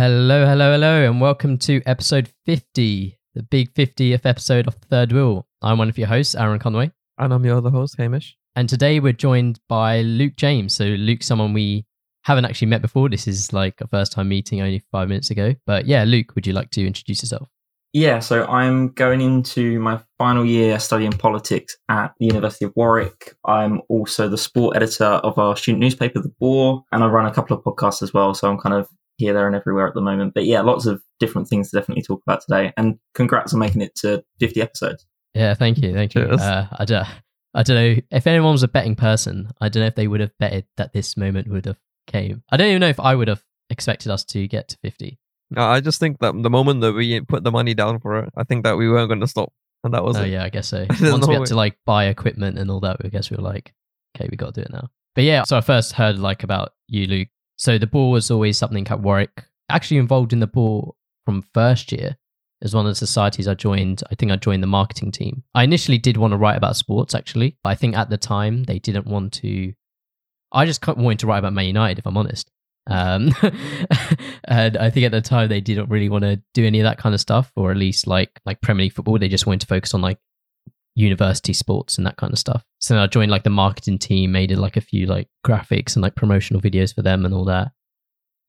Hello, hello, hello, and welcome to episode 50, the big 50th episode of Third Wheel. I'm one of your hosts, Aaron Conway, And I'm your other host, Hamish. and today we're joined by Luke James. So, Luke's someone we haven't actually met before. This is like a first time meeting only five minutes ago. But yeah, Luke, would you like to introduce yourself? Yeah, so I'm going into my final year studying politics at the University of Warwick. I'm also the sport editor of our student newspaper, The Boar, and I run a couple of podcasts as well. So I'm kind of here, there, and everywhere at the moment. But yeah, lots of different things to definitely talk about today. And congrats on making it to 50 episodes. Yeah, thank you, thank you. Uh, I don't, I don't know if anyone was a betting person. I don't know if they would have betted that this moment would have came. I don't even know if I would have expected us to get to 50. No, I just think that the moment that we put the money down for it, I think that we weren't going to stop. And that was Oh it. yeah, I guess so. There's Once we no had to like buy equipment and all that, I guess we were like, okay, we got to do it now. But yeah, so I first heard like about you, Luke. So the Boar was always something at Warwick. Actually involved in the Boar from first year. As one of the societies I joined, I think I joined the marketing team. I initially did want to write about sports, actually. I think at the time they didn't want to. I just wanted to write about Man United, if I'm honest. Um, and I think at the time they didn't really want to do any of that kind of stuff, or at least like like Premier League football. They just wanted to focus on like university sports and that kind of stuff. So then I joined like the marketing team, made like a few like graphics and like promotional videos for them and all that.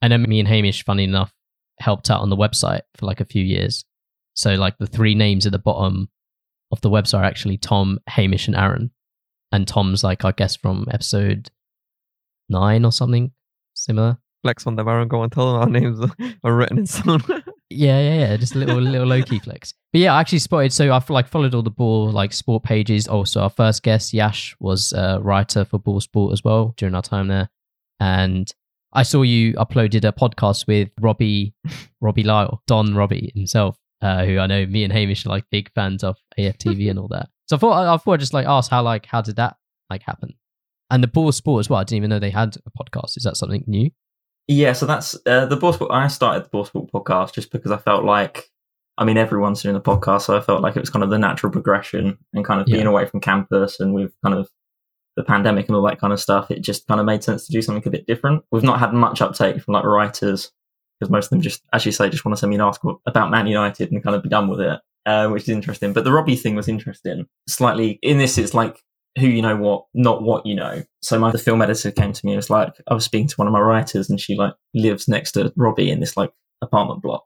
And then me and Hamish, funny enough, helped out on the website for like a few years. So like the three names at the bottom of the website are actually Tom, Hamish, and Aaron. And Tom's like our guest from episode nine or something similar. Flex on them, Aaron. Go and tell them our names are written in stone. Yeah, yeah, yeah. Just a little little low key flex. But yeah, I actually spotted. So I've like followed all the Boar like sport pages. Also, our first guest Yash was a writer for Boar Sport as well during our time there, and I saw you uploaded a podcast with Robbie Robbie Lyle, Don Robbie himself, uh, who I know me and Hamish are like big fans of AFTV and all that. So I thought I, I thought I'd just like ask how like how did that like happen? And the Boar Sport as well. I didn't even know they had a podcast. Is that something new? Yeah, so that's uh, the Boar Sport. I started the Boar Sport podcast just because I felt like, I mean, everyone's doing the podcast, so I felt like it was kind of the natural progression and kind of being Yeah. away from campus and with kind of the pandemic and all that kind of stuff. It just kind of made sense to do something a bit different. We've not had much uptake from like writers because most of them just, as you say, just want to send me an article about Man United and kind of be done with it, uh, which is interesting. But the Robbie thing was interesting. Slightly in this, it's like who you know what, not what you know. So my the film editor came to me and was like, I was speaking to one of my writers and she like lives next to Robbie in this like apartment block.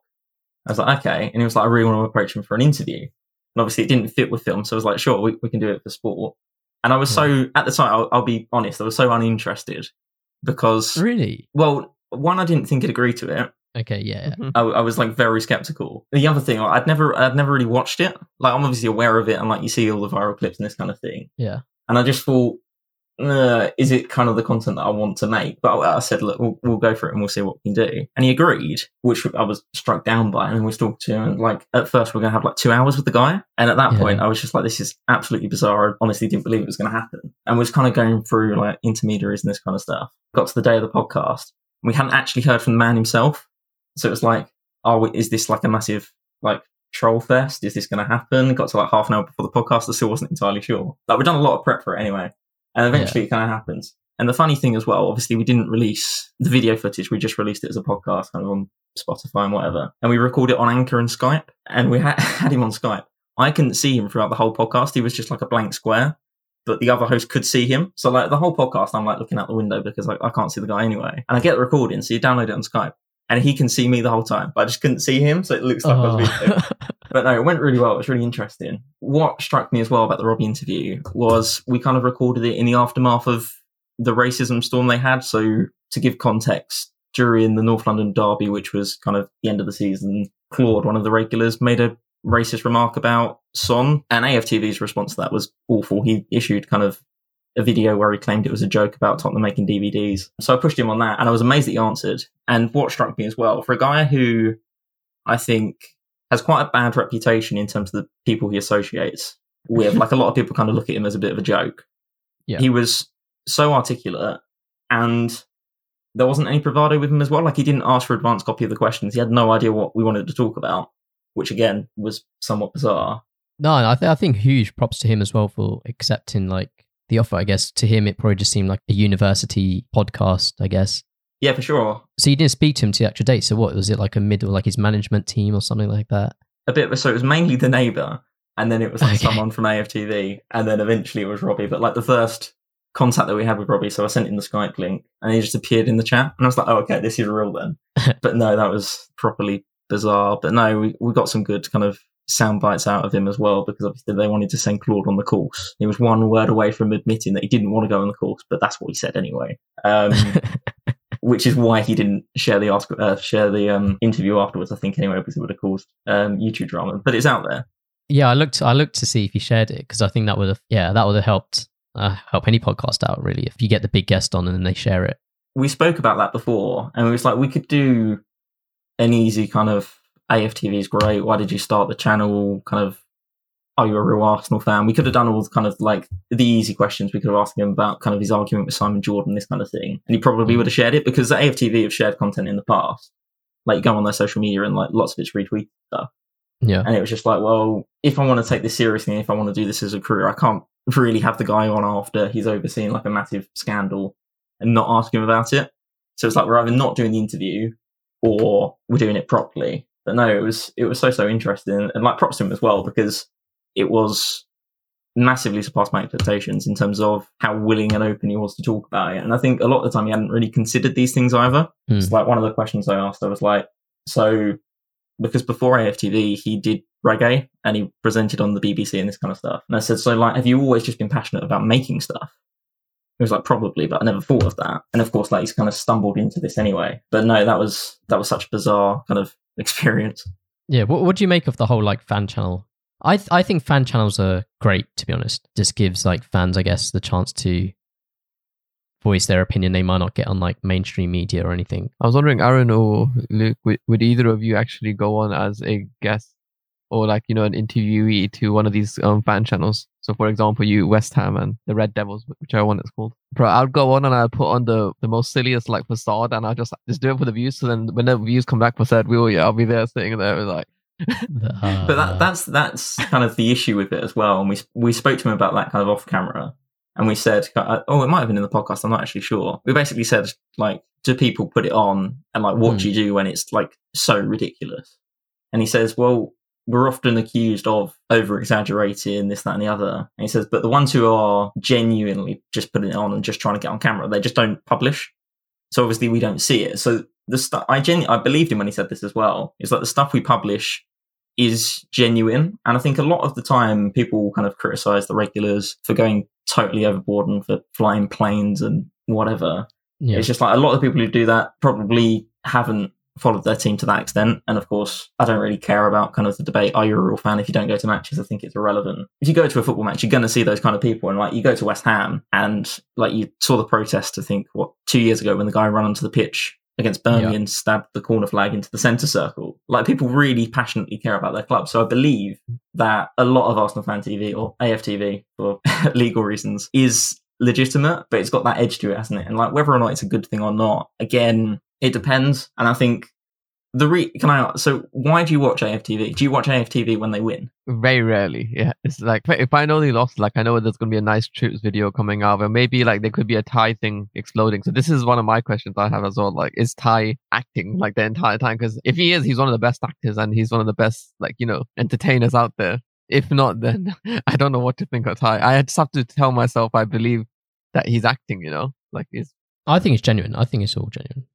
I was like, okay. And he was like, I really want to approach him for an interview. And obviously it didn't fit with film. So I was like, sure, we, we can do it for sport. And I was so, hmm. at the time, I'll, I'll be honest, I was so uninterested because, Really? well, one, I didn't think he'd agree to it. Okay, yeah. yeah. Mm-hmm. I, I was like very skeptical. The other thing, I'd never, I'd never really watched it. Like I'm obviously aware of it, and like you see all the viral clips and this kind of thing. Yeah. And I just thought, uh, is it kind of the content that I want to make? But I, said, look, we'll, we'll go for it and we'll see what we can do. And he agreed, which I was struck down by. And then we talking to him, and like at first we are going to have like two hours with the guy. And at that Yeah. point, I was just like, this is absolutely bizarre. I honestly didn't believe it was going to happen. And was kind of going through like intermediaries and this kind of stuff. Got to the day of the podcast. We hadn't actually heard from the man himself. So it was like, oh, is this like a massive like troll fest? Is this going to happen? Got to like half an hour before the podcast. I still wasn't entirely sure. Like we've done a lot of prep for it anyway, and eventually it kind of happens. And the funny thing as well, obviously we didn't release the video footage. We just released it as a podcast, kind of on Spotify and whatever. And we recorded it on Anchor and Skype, and we had, had him on Skype. I couldn't see him throughout the whole podcast. He was just like a blank square. But the other host could see him. So like the whole podcast, I'm like looking out the window because I can't see the guy anyway. And I get the recording, so you download it on Skype and he can see me the whole time, but I just couldn't see him, so it looks like I was Oh. video. But no, it went really well. It was really interesting. What struck me as well about the Robbie interview was we kind of recorded it in the aftermath of the racism storm they had. So to give context, during the North London derby, which was kind of the end of the season, Claude, one of the regulars, made a racist remark about Son, and AFTV's response to that was awful. He issued kind of a video where he claimed it was a joke about Tottenham making DVDs. So I pushed him on that, and I was amazed that he answered. And what struck me as well, for a guy who I think has quite a bad reputation in terms of the people he associates with, like a lot of people kind of look at him as a bit of a joke. Yeah. He was so articulate, and there wasn't any bravado with him as well. Like he didn't ask for advance copy of the questions. He had no idea what we wanted to talk about, which again was somewhat bizarre. No, I, th- I think huge props to him as well for accepting like the offer. I guess to him, it probably just seemed like a university podcast. I guess Yeah, for sure. So you didn't speak to him to the actual date. So what was it like a middle, like his management team or something like that? A bit. So it was mainly the neighbour, and then it was like Okay. someone from AFTV, and then eventually it was Robbie. But like the first contact that we had with Robbie, so I sent him the Skype link, and he just appeared in the chat, and I was like, oh, okay, this is real then. but no, that was properly bizarre. But no, we we got some good kind of sound bites out of him as well because obviously they wanted to send Claude on the course. He was one word away from admitting that he didn't want to go on the course, but that's what he said anyway. Um, which is why he didn't share the article, uh, share the um, interview afterwards. I think anyway because it would have caused um, YouTube drama. But it's out there. yeah, I looked. I looked to see if he shared it because I think that would have. Yeah, that would have helped. Uh, help any podcast out really if you get the big guest on and then they share it. We spoke about that before, and it was like we could do an easy kind of AFTV is great. Why did you start the channel? Kind of, are you a real Arsenal fan? We could have done all the kind of like the easy questions. We could have asked him about kind of his argument with Simon Jordan, this kind of thing, and he probably would have shared it because AFTV have shared content in the past. Like you go on their social media and like lots of it's retweeted stuff. Yeah, And it was just like, well, if I want to take this seriously, if I want to do this as a career, I can't really have the guy on after he's overseen like a massive scandal and not ask him about it. So it's like we're either not doing the interview or we're doing it properly. But no, it was it was so so interesting and like props to him as well because it was massively surpassed my expectations in terms of how willing and open he was to talk about it. And I think a lot of the time he hadn't really considered these things either. Hmm. It's like one of the questions I asked, I was like, so because before AFTV he did reggae and he presented on the BBC and this kind of stuff. And I said, so like, have you always just been passionate about making stuff? He was like, probably, but I never thought of that. And of course, like he's kind of stumbled into this anyway. But no, that was that was such a bizarre kind of experience. yeah. What What do you make of the whole like fan channel? I th- I think fan channels are great to be honest. Just gives like fans, I guess, the chance to voice their opinion they might not get on like mainstream media or anything. I was wondering, Aaron or Luke, would, would either of you actually go on as a guest or like, you know, an interviewee to one of these um, fan channels? So, for example, you West Ham and the Red Devils, whichever one it's called. Bro, I'd go on and I'd put on the, the most silliest like facade and I just just do it for the views. So then when the views come back for said wheel, yeah, I'll be there sitting there with like, But that that's that's kind of the issue with it as well. And we we spoke to him about that kind of off camera, and we said, uh, oh, it might have been in the podcast. I'm not actually sure. We basically said like, do people put it on, and like, what do you do when it's like so ridiculous? And he says, well, we're often accused of over exaggerating this, that, and the other. And he says, but the ones who are genuinely just putting it on and just trying to get on camera, they just don't publish. So obviously we don't see it. So the stuff I genu- I believed him when he said this as well. Is like the stuff we publish is genuine, and I think a lot of the time people kind of criticize the regulars for going totally overboard and for flying planes and whatever. yeah. It's just like a lot of the people who do that probably haven't followed their team to that extent. And of course, I don't really care about kind of the debate. Are you a real fan if you don't go to matches? I think it's irrelevant. If you go to a football match, you're going to see those kind of people. And like you go to West Ham and like you saw the protest, I think, what, two years ago when the guy ran onto the pitch against Burnley Yeah. and stabbed the corner flag into the centre circle. Like people really passionately care about their club. So I believe that a lot of Arsenal fan TV or AFTV for legal reasons is legitimate, but it's got that edge to it, hasn't it? And like whether or not it's a good thing or not, again, it depends. And I think the re can I so why do you watch AFTV? Do you watch AFTV when they win? Very rarely, yeah. It's like if- if I know they lost, like I know there's gonna be a nice Troopz video coming out, or maybe like there could be a Ty thing exploding. So this is one of my questions I have as well. Like, is Ty acting like the entire time? Because if he is, he's one of the best actors and he's one of the best, like you know, entertainers out there. If not, then I don't know what to think of Ty. I just have to tell myself I believe that he's acting. You know, like he's I think it's genuine. I think it's all genuine.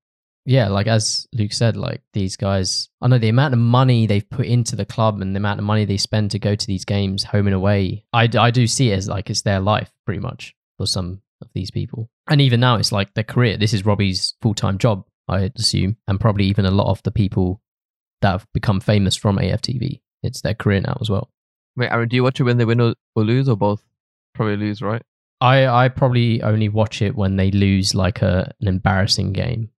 Yeah, like as Luke said, like these guys, I know the amount of money they've put into the club and the amount of money they spend to go to these games home and away. I, I do see it as like it's their life pretty much for some of these people. And even now, it's like their career. This is Robbie's full time job, I assume, and probably even a lot of the people that have become famous from AFTV. It's their career now as well. wait. Aaron, do you watch it when they win or, or lose or both? Probably lose, right? I, I probably only watch it when they lose like a, an embarrassing game.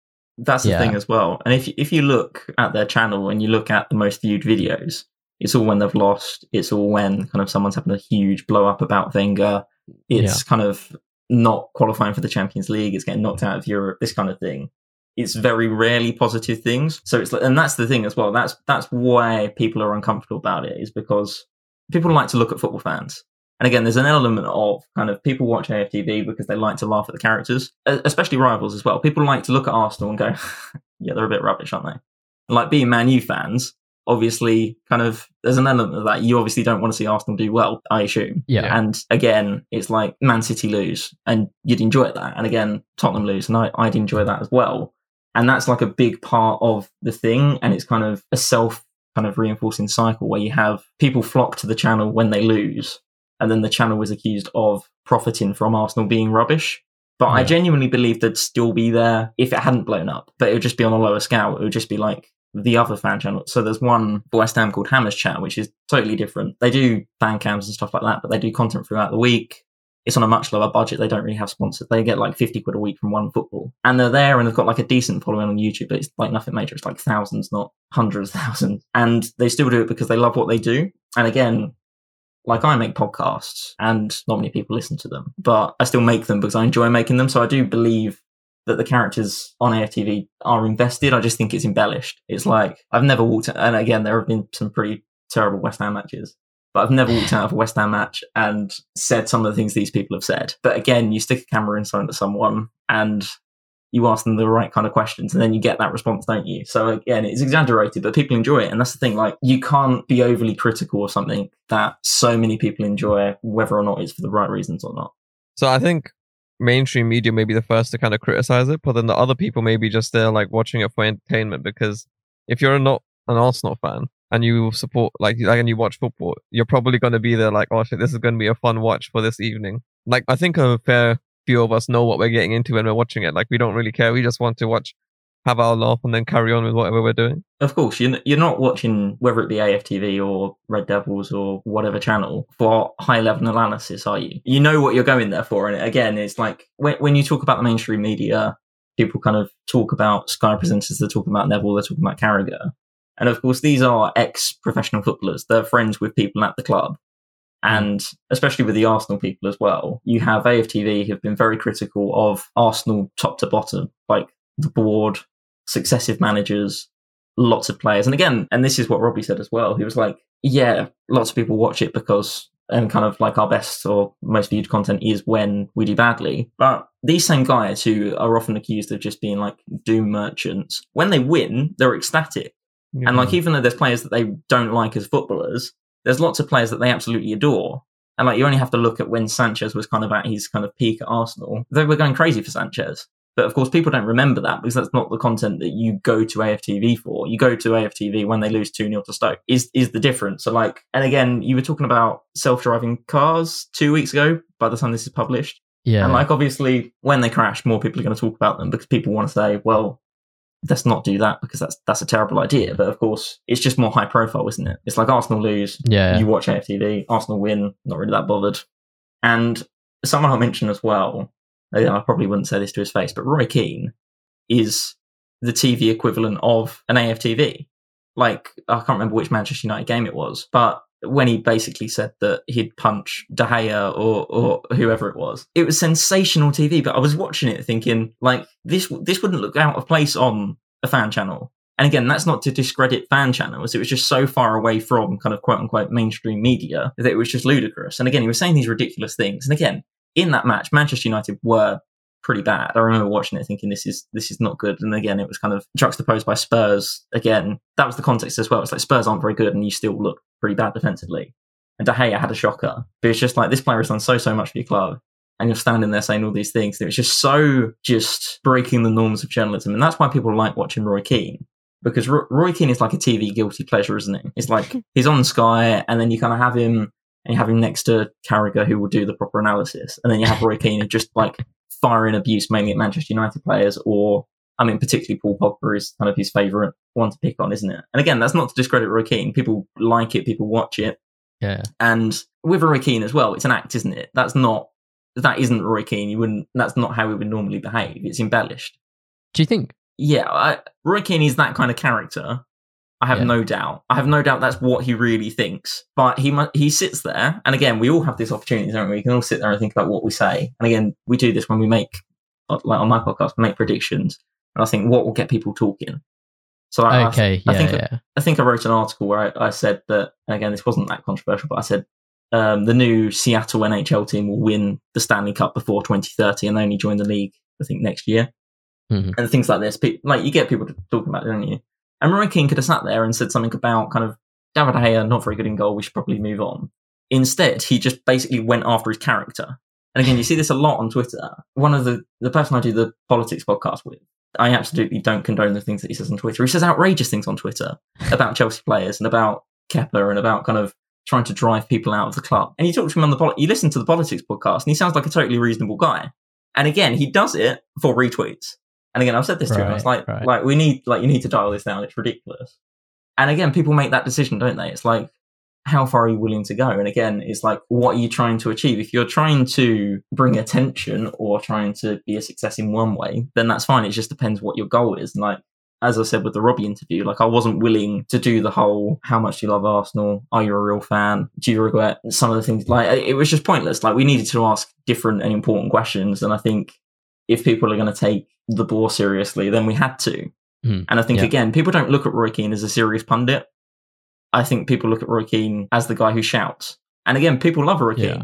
That's the Yeah. thing as well. And if if you look at their channel and you look at the most viewed videos, it's all when they've lost. It's all when kind of someone's having a huge blow up about Wenger. It's kind of not qualifying for the Champions League. It's getting knocked out of Europe. This kind of thing. It's very rarely positive things. So it's like, and that's the thing as well. That's that's why people are uncomfortable about it. Is because people like to look at football fans And again, there's an element of kind of people watch AFTV because they like to laugh at the characters, especially rivals as well. People like to look at Arsenal and go, yeah, they're a bit rubbish, aren't they? Like being Man U fans, obviously, kind of, there's an element of that. You obviously don't want to see Arsenal do well, I assume. Yeah. And again, it's like Man City lose and you'd enjoy that. And again, Tottenham lose and I, I'd enjoy that as well. And that's like a big part of the thing. And it's kind of a self kind of reinforcing cycle where you have people flock to the channel when they lose. And then the channel was accused of profiting from Arsenal being rubbish. But I genuinely believe they'd still be there if it hadn't blown up. But it would just be on a lower scale. It would just be like the other fan channel. So there's one West Ham called Hammers Chat, which is totally different. They do fan cams and stuff like that, but they do content throughout the week. It's on a much lower budget. They don't really have sponsors. They get like 50 quid a week from one football. And they're there and they've got like a decent following on YouTube, but it's like nothing major. It's like thousands, not hundreds of thousands. And they still do it because they love what they do. And again, like I make podcasts and not many people listen to them, but I still make them because I enjoy making them. So I do believe that the characters on AFTV are invested. I just think it's embellished. It's like I've never walked, and again, there have been some pretty terrible West Ham matches, but I've never walked out of a West Ham match and said some of the things these people have said. But again, you stick a camera in front of someone and you ask them the right kind of questions and then you get that response, don't you? So again, it's exaggerated, but people enjoy it. And that's the thing, like you can't be overly critical of something that so many people enjoy, whether or not it's for the right reasons or not. So I think mainstream media may be the first to kind of criticize it, but then the other people may be just there like watching it for entertainment. Because if you're not an Arsenal fan and you support like like and you watch football, you're probably going to be there like, oh shit, this is going to be a fun watch for this evening. Like I think a fair few of us know what we're getting into when we're watching it. Like we don't really care. We just want to watch, have our laugh, and then carry on with whatever we're doing. Of course, you're, you're not watching whether it be AFTV or Red Devils or whatever channel for high level analysis, are you? You know what you're going there for. And again, it's like when, when you talk about the mainstream media, people kind of talk about Sky presenters, they're talking about Neville, they're talking about Carragher. And of course, these are ex professional footballers. They're friends with people at the club. And mm. especially with the Arsenal people as well, you have AFTV who've been very critical of Arsenal top to bottom, like the board, successive managers, lots of players. And again, and this is what Robbie said as well. He was like, yeah, lots of people watch it because, and kind of like our best or most viewed content is when we do badly. But these same guys who are often accused of just being like doom merchants, when they win, they're ecstatic. And like, mm. even though there's players that they don't like as footballers, there's lots of players that they absolutely adore. And like, you only have to look at when Sanchez was kind of at his kind of peak at Arsenal. They were going crazy for Sanchez. But of course, people don't remember that because that's not the content that you go to AFTV for. You go to AFTV when they lose 2 0 to Stoke, is, is the difference. So, like, and again, you were talking about self driving cars two weeks ago by the time this is published. Yeah. And like, obviously, when they crash, more people are going to talk about them because people want to say, well, let's not do that because that's that's a terrible idea. But of course, it's just more high profile, isn't it? It's like Arsenal lose, yeah. you watch AFTV, Arsenal win, not really that bothered. And someone I'll mention as well, uh, I probably wouldn't say this to his face, but Roy Keane is the TV equivalent of an AFTV. Like, I can't remember which Manchester United game it was, but when he basically said that he'd punch De Gea or, or whoever it was, it was sensational TV. But I was watching it thinking, like, this, this wouldn't look out of place on a fan channel. And again, that's not to discredit fan channels. It was just so far away from kind of quote unquote mainstream media that it was just ludicrous. And again, he was saying these ridiculous things. And again, in that match, Manchester United were pretty bad. I remember watching it thinking this is this is not good. And again, it was kind of juxtaposed by Spurs. Again, that was the context as well. It's like Spurs aren't very good and you still look pretty bad defensively. And De Gea had a shocker. But it's just like this player has done so so much for your club. And you're standing there saying all these things. And it was just so just breaking the norms of journalism. And that's why people like watching Roy Keane. Because Ro- Roy Keane is like a TV guilty pleasure, isn't it? It's like he's on Sky and then you kind of have him and you have him next to Carragher who will do the proper analysis. And then you have Roy Keane just like firing abuse mainly at Manchester United players or I mean particularly Paul Pogba is kind of his favourite one to pick on, isn't it? And again, that's not to discredit Roy Keane. People like it, people watch it. yeah. And with Roy Keane as well, it's an act, isn't it? That's not that isn't Roy Keane. You wouldn't that's not how he would normally behave. It's embellished. Do you think? Yeah, I, Roy Keane is that kind of character. I have Yeah. no doubt. I have no doubt that's what he really thinks. But he mu- he sits there, and again, we all have this opportunity, don't we? We can all sit there and think about what we say. And again, we do this when we make, like on my podcast, we make predictions, and I think what will get people talking. So I, I- Okay. I yeah. think yeah. I think I wrote an article where I, I said that, again, this wasn't that controversial, but I said um, the new Seattle NHL team will win the Stanley Cup before 2030 and they only join the league, I think, next year. Mhm. And things like this. Pe- Like, you get people talking about it, don't you? And Roy Keane could have sat there and said something about kind of David Haya, not very good in goal, we should probably move on. Instead, he just basically went after his character. And again, you see this a lot on Twitter. One of the, the person I do the politics podcast with, I absolutely don't condone the things that he says on Twitter. He says outrageous things on Twitter about Chelsea players and about Kepa and about kind of trying to drive people out of the club. And you talk to him on the poli- you listen to the politics podcast, and he sounds like a totally reasonable guy. And again, he does it for retweets. And again, I've said this to him. I was like, right. like we need, like you need to dial this down. It's ridiculous. And again, people make that decision, don't they? It's like, how far are you willing to go? And again, it's like, what are you trying to achieve? If you're trying to bring attention or trying to be a success in one way, then that's fine. It just depends what your goal is. And like, as I said with the Robbie interview, like I wasn't willing to do the whole how much do you love Arsenal? Are you a real fan? Do you regret some of the things? Like it was just pointless. Like we needed to ask different and important questions. And I think if people are going to take the Boar seriously, then we had to. Hmm. And I think Yeah. again, people don't look at Roy Keane as a serious pundit. I think people look at Roy Keane as the guy who shouts. And again, people love Roy Keane. Yeah.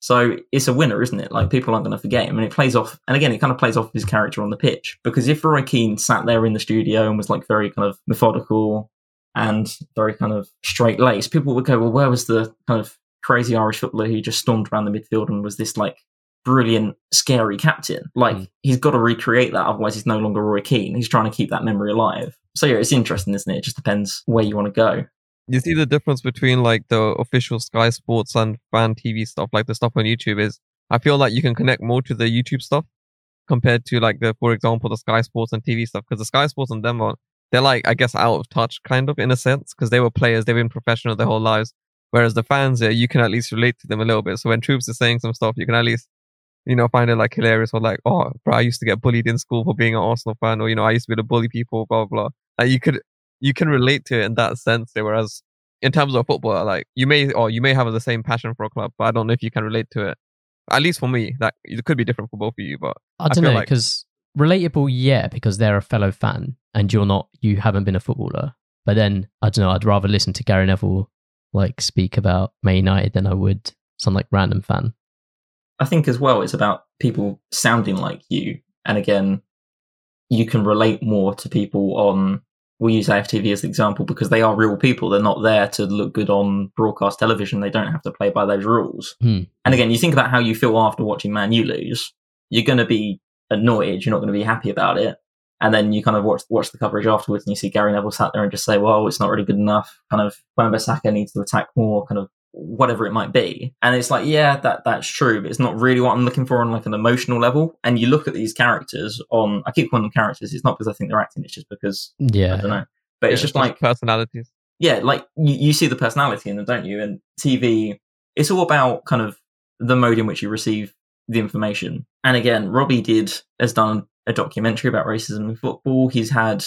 So it's a winner, isn't it? Like people aren't going to forget him, and it plays off. And again, it kind of plays off his character on the pitch because if Roy Keane sat there in the studio and was like very kind of methodical and very kind of straight laced, people would go, "Well, where was the kind of crazy Irish footballer who just stormed around the midfield and was this like brilliant, scary captain?" Like Mm. he's got to recreate that, otherwise he's no longer Roy Keane. He's trying to keep that memory alive. So yeah, it's interesting, isn't it? It just depends where you want to go. You see the difference between like the official Sky Sports and fan TV stuff, like the stuff on YouTube is I feel like you can connect more to the YouTube stuff compared to like the, for example, the Sky Sports and TV stuff. Because the Sky Sports and them are, they're like, I guess, out of touch kind of in a sense because they were players, they've been professional their whole lives. Whereas the fans, yeah, you can at least relate to them a little bit. So when Troopz is saying some stuff, you can at least, you know, find it like hilarious or like, oh, bro, I used to get bullied in school for being an Arsenal fan, or you know, I used to be the bully people, blah blah. Like you could, you can relate to it in that sense. Eh, whereas in terms of football, uh, like you may or you may have the same passion for a club, but I don't know if you can relate to it. At least for me, that it could be different for both of you, but I I don't feel know like- because relatable, yeah, because they're a fellow fan and you're not, you haven't been a footballer. But then I don't know. I'd rather listen to Gary Neville like speak about Man United than I would some like random fan. I think as well, it's about people sounding like you. And again, you can relate more to people on, we use AFTV as an example because they are real people. They're not there to look good on broadcast television. They don't have to play by those rules. Hmm. And again, you think about how you feel after watching Man U lose. You're going to be annoyed. You're not going to be happy about it. And then you kind of watch watch the coverage afterwards, and you see Gary Neville sat there and just say, "Well, it's not really good enough." Kind of, Wan-Bissaka needs to attack more. Kind of, whatever it might be. And it's like, yeah, that that's true, but it's not really what I'm looking for on like an emotional level. And you look at these characters on, I keep calling them characters. It's not because I think they're acting. It's just because Yeah I don't know. But it's yeah, just like personalities. yeah, like you, you see the personality in them, don't you? And TV, it's all about kind of the mode in which you receive the information. And again, Robbie did has done a documentary about racism in football. He's had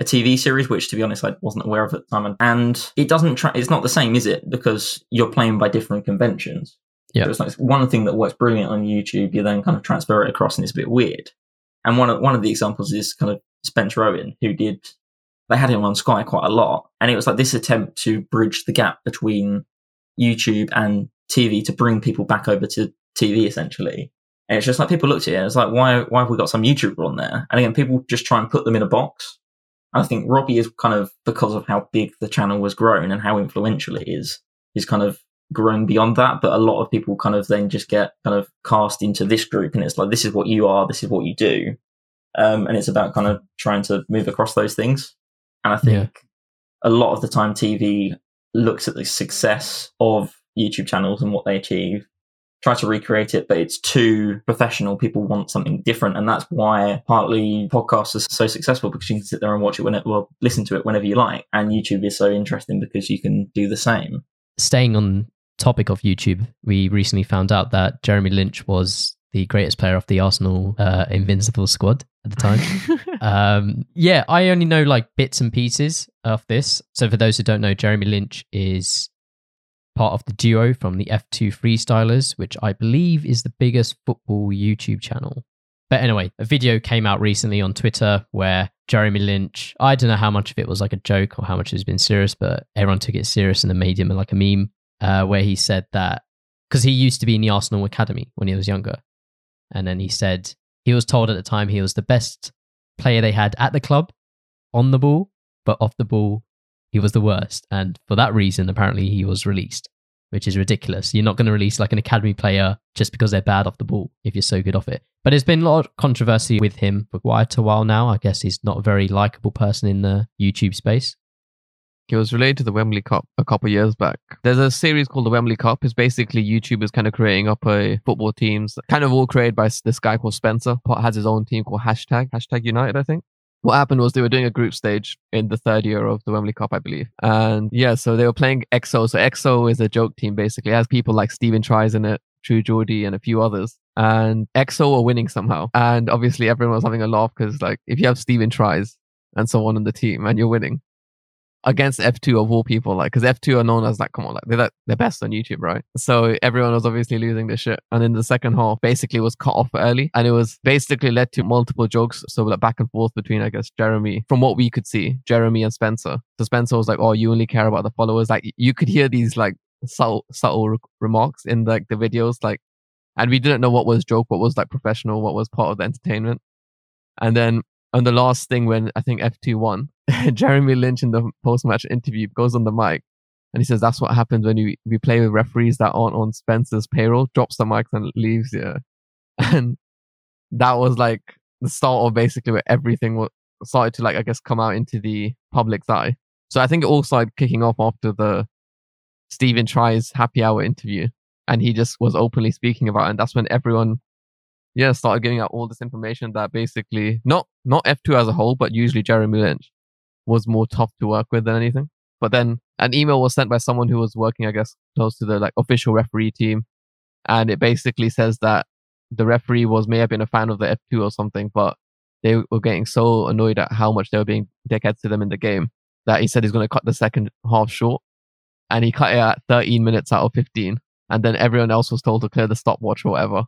a TV series, which to be honest, I wasn't aware of at the time. And it doesn't try, it's not the same, is it? Because you're playing by different conventions. Yeah. So it's like one thing that works brilliant on YouTube, you then kind of transfer it across and it's a bit weird. And one of, one of the examples is kind of Spencer Owen, who did they had him on Sky quite a lot. And it was like this attempt to bridge the gap between YouTube and TV to bring people back over to TV essentially. And it's just like people looked at it and it's like, why, why have we got some YouTuber on there? And again, people just try and put them in a box. I think Robbie is kind of, because of how big the channel was grown and how influential it is, is kind of grown beyond that. But a lot of people kind of then just get kind of cast into this group and it's like, this is what you are, this is what you do. Um, and it's about kind of trying to move across those things. And I think a lot of the time TV looks at the success of YouTube channels and what they achieve, try to recreate it, but it's too professional. People want something different. And that's why partly podcasts are so successful because you can sit there and watch it when it, well, listen to it whenever you like. And YouTube is so interesting because you can do the same. Staying on topic of YouTube, we recently found out that Jeremy Lynch was the greatest player of the Arsenal uh, Invincible squad at the time. um, yeah, I only know like bits and pieces of this. So for those who don't know, Jeremy Lynch is part of the duo from the F2 Freestylers, which I believe is the biggest football YouTube channel. But anyway, a video came out recently on Twitter where Jeremy Lynch, I don't know how much of it was like a joke or how much has been serious, but everyone took it serious and then made him like a meme, uh, where he said that because he used to be in the Arsenal academy when he was younger, and then he said he was told at the time he was the best player they had at the club on the ball, but off the ball he was the worst, and for that reason, apparently he was released, which is ridiculous. You're not going to release like an academy player just because they're bad off the ball if you're so good off it. But there's been a lot of controversy with him for quite a while now. I guess he's not a very likable person in the YouTube space. It was related to the Wembley Cup a couple of years back. There's a series called the Wembley Cup. It's basically YouTubers kind of creating up a football teams, kind of all created by this guy called Spencer. Pot has his own team called Hashtag, Hashtag United, I think. What happened was they were doing a group stage in the third year of the Wembley Cup, I believe. And yeah, so they were playing EXO. So EXO is a joke team basically. It has people like Stephen Tries in it, True Geordie, and a few others. And EXO were winning somehow. And obviously everyone was having a laugh because like if you have Stephen Tries and someone on the team and you're winning, against F2 of all people, like, because F2 are known as like, come on, like, they're they're best on YouTube, right? So everyone was obviously losing their shit. And in the second half, basically was cut off early and it was basically led to multiple jokes. So like back and forth between, I guess, Jeremy, from what we could see, Jeremy and Spencer. So Spencer was like, oh, you only care about the followers. Like you could hear these like subtle, subtle re- remarks in like the videos, like, and we didn't know what was joke, what was like professional, what was part of the entertainment. And then on the last thing when I think F2 won, Jeremy Lynch in the post match interview goes on the mic and he says that's what happens when you we play with referees that aren't on Spencer's payroll, drops the mic and leaves. Yeah. And that was like the start of basically where everything was started to like I guess come out into the public's eye. So I think it all started kicking off after the Stephen tries happy hour interview and he just was openly speaking about it. And that's when everyone yeah, started giving out all this information that basically not not F2 as a whole, but usually Jeremy Lynch was more tough to work with than anything. But then an email was sent by someone who was working, I guess, close to the like official referee team, and it basically says that the referee was may have been a fan of the F2 or something, but they were getting so annoyed at how much they were being dickheads to them in the game that he said he's going to cut the second half short, and he cut it at 13 minutes out of 15, and then everyone else was told to clear the stopwatch or whatever.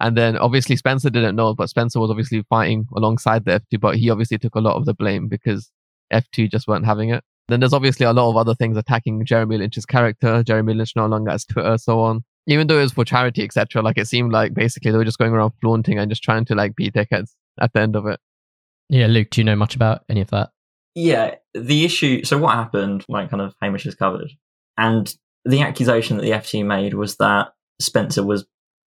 And then obviously Spencer didn't know, but Spencer was obviously fighting alongside the F2, but he obviously took a lot of the blame because F2 just weren't having it. Then there's obviously a lot of other things attacking Jeremy Lynch's character. Jeremy Lynch no longer has Twitter, so on. Even though it was for charity, etc., like it seemed like basically they were just going around flaunting and just trying to like be dickheads at the end of it. Yeah, Luke, do you know much about any of that? Yeah, the issue. So what happened? Like, kind of Hamish has covered, and the accusation that the F2 made was that Spencer was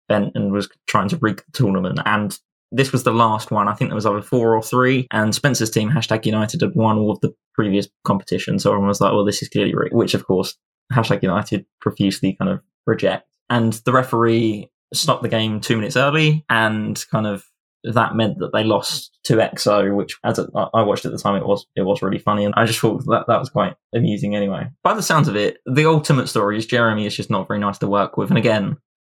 and was trying to rig the tournament, and this was the last one. I think there was either four or three, and Spencer's team, hashtag United, had won all of the previous competition. So everyone was like, well, this is clearly rigged, which of course, hashtag United profusely kind of reject. And the referee stopped the game two minutes early, and kind of that meant that they lost to EXO, which as I watched at the time, it was it was really funny, and I just thought that that was quite amusing anyway. By the sounds of it, the ultimate story is Jeremy is just not very nice to work with, and again,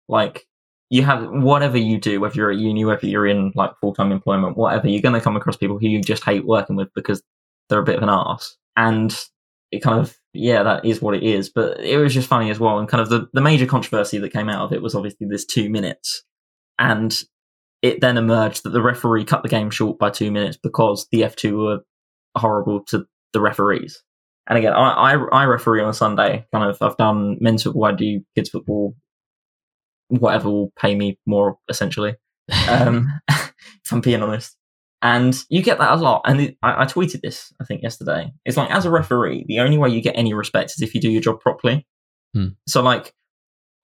like you have whatever you do, whether you're at uni, whether you're in like full time employment, whatever, you're going to come across people who you just hate working with because they're a bit of an ass. And it kind of, yeah, that is what it is. But it was just funny as well. And kind of the, the major controversy that came out of it was obviously this two minutes. And it then emerged that the referee cut the game short by two minutes because the F2 were horrible to the referees. And again, I, I, I referee on a Sunday. Kind of, I've done men's football, I do kids football, whatever will pay me more, essentially. Um, if I'm being honest. And you get that a lot. And it, I, I, tweeted this, I think, yesterday. It's like, as a referee, the only way you get any respect is if you do your job properly. Hmm. So, like,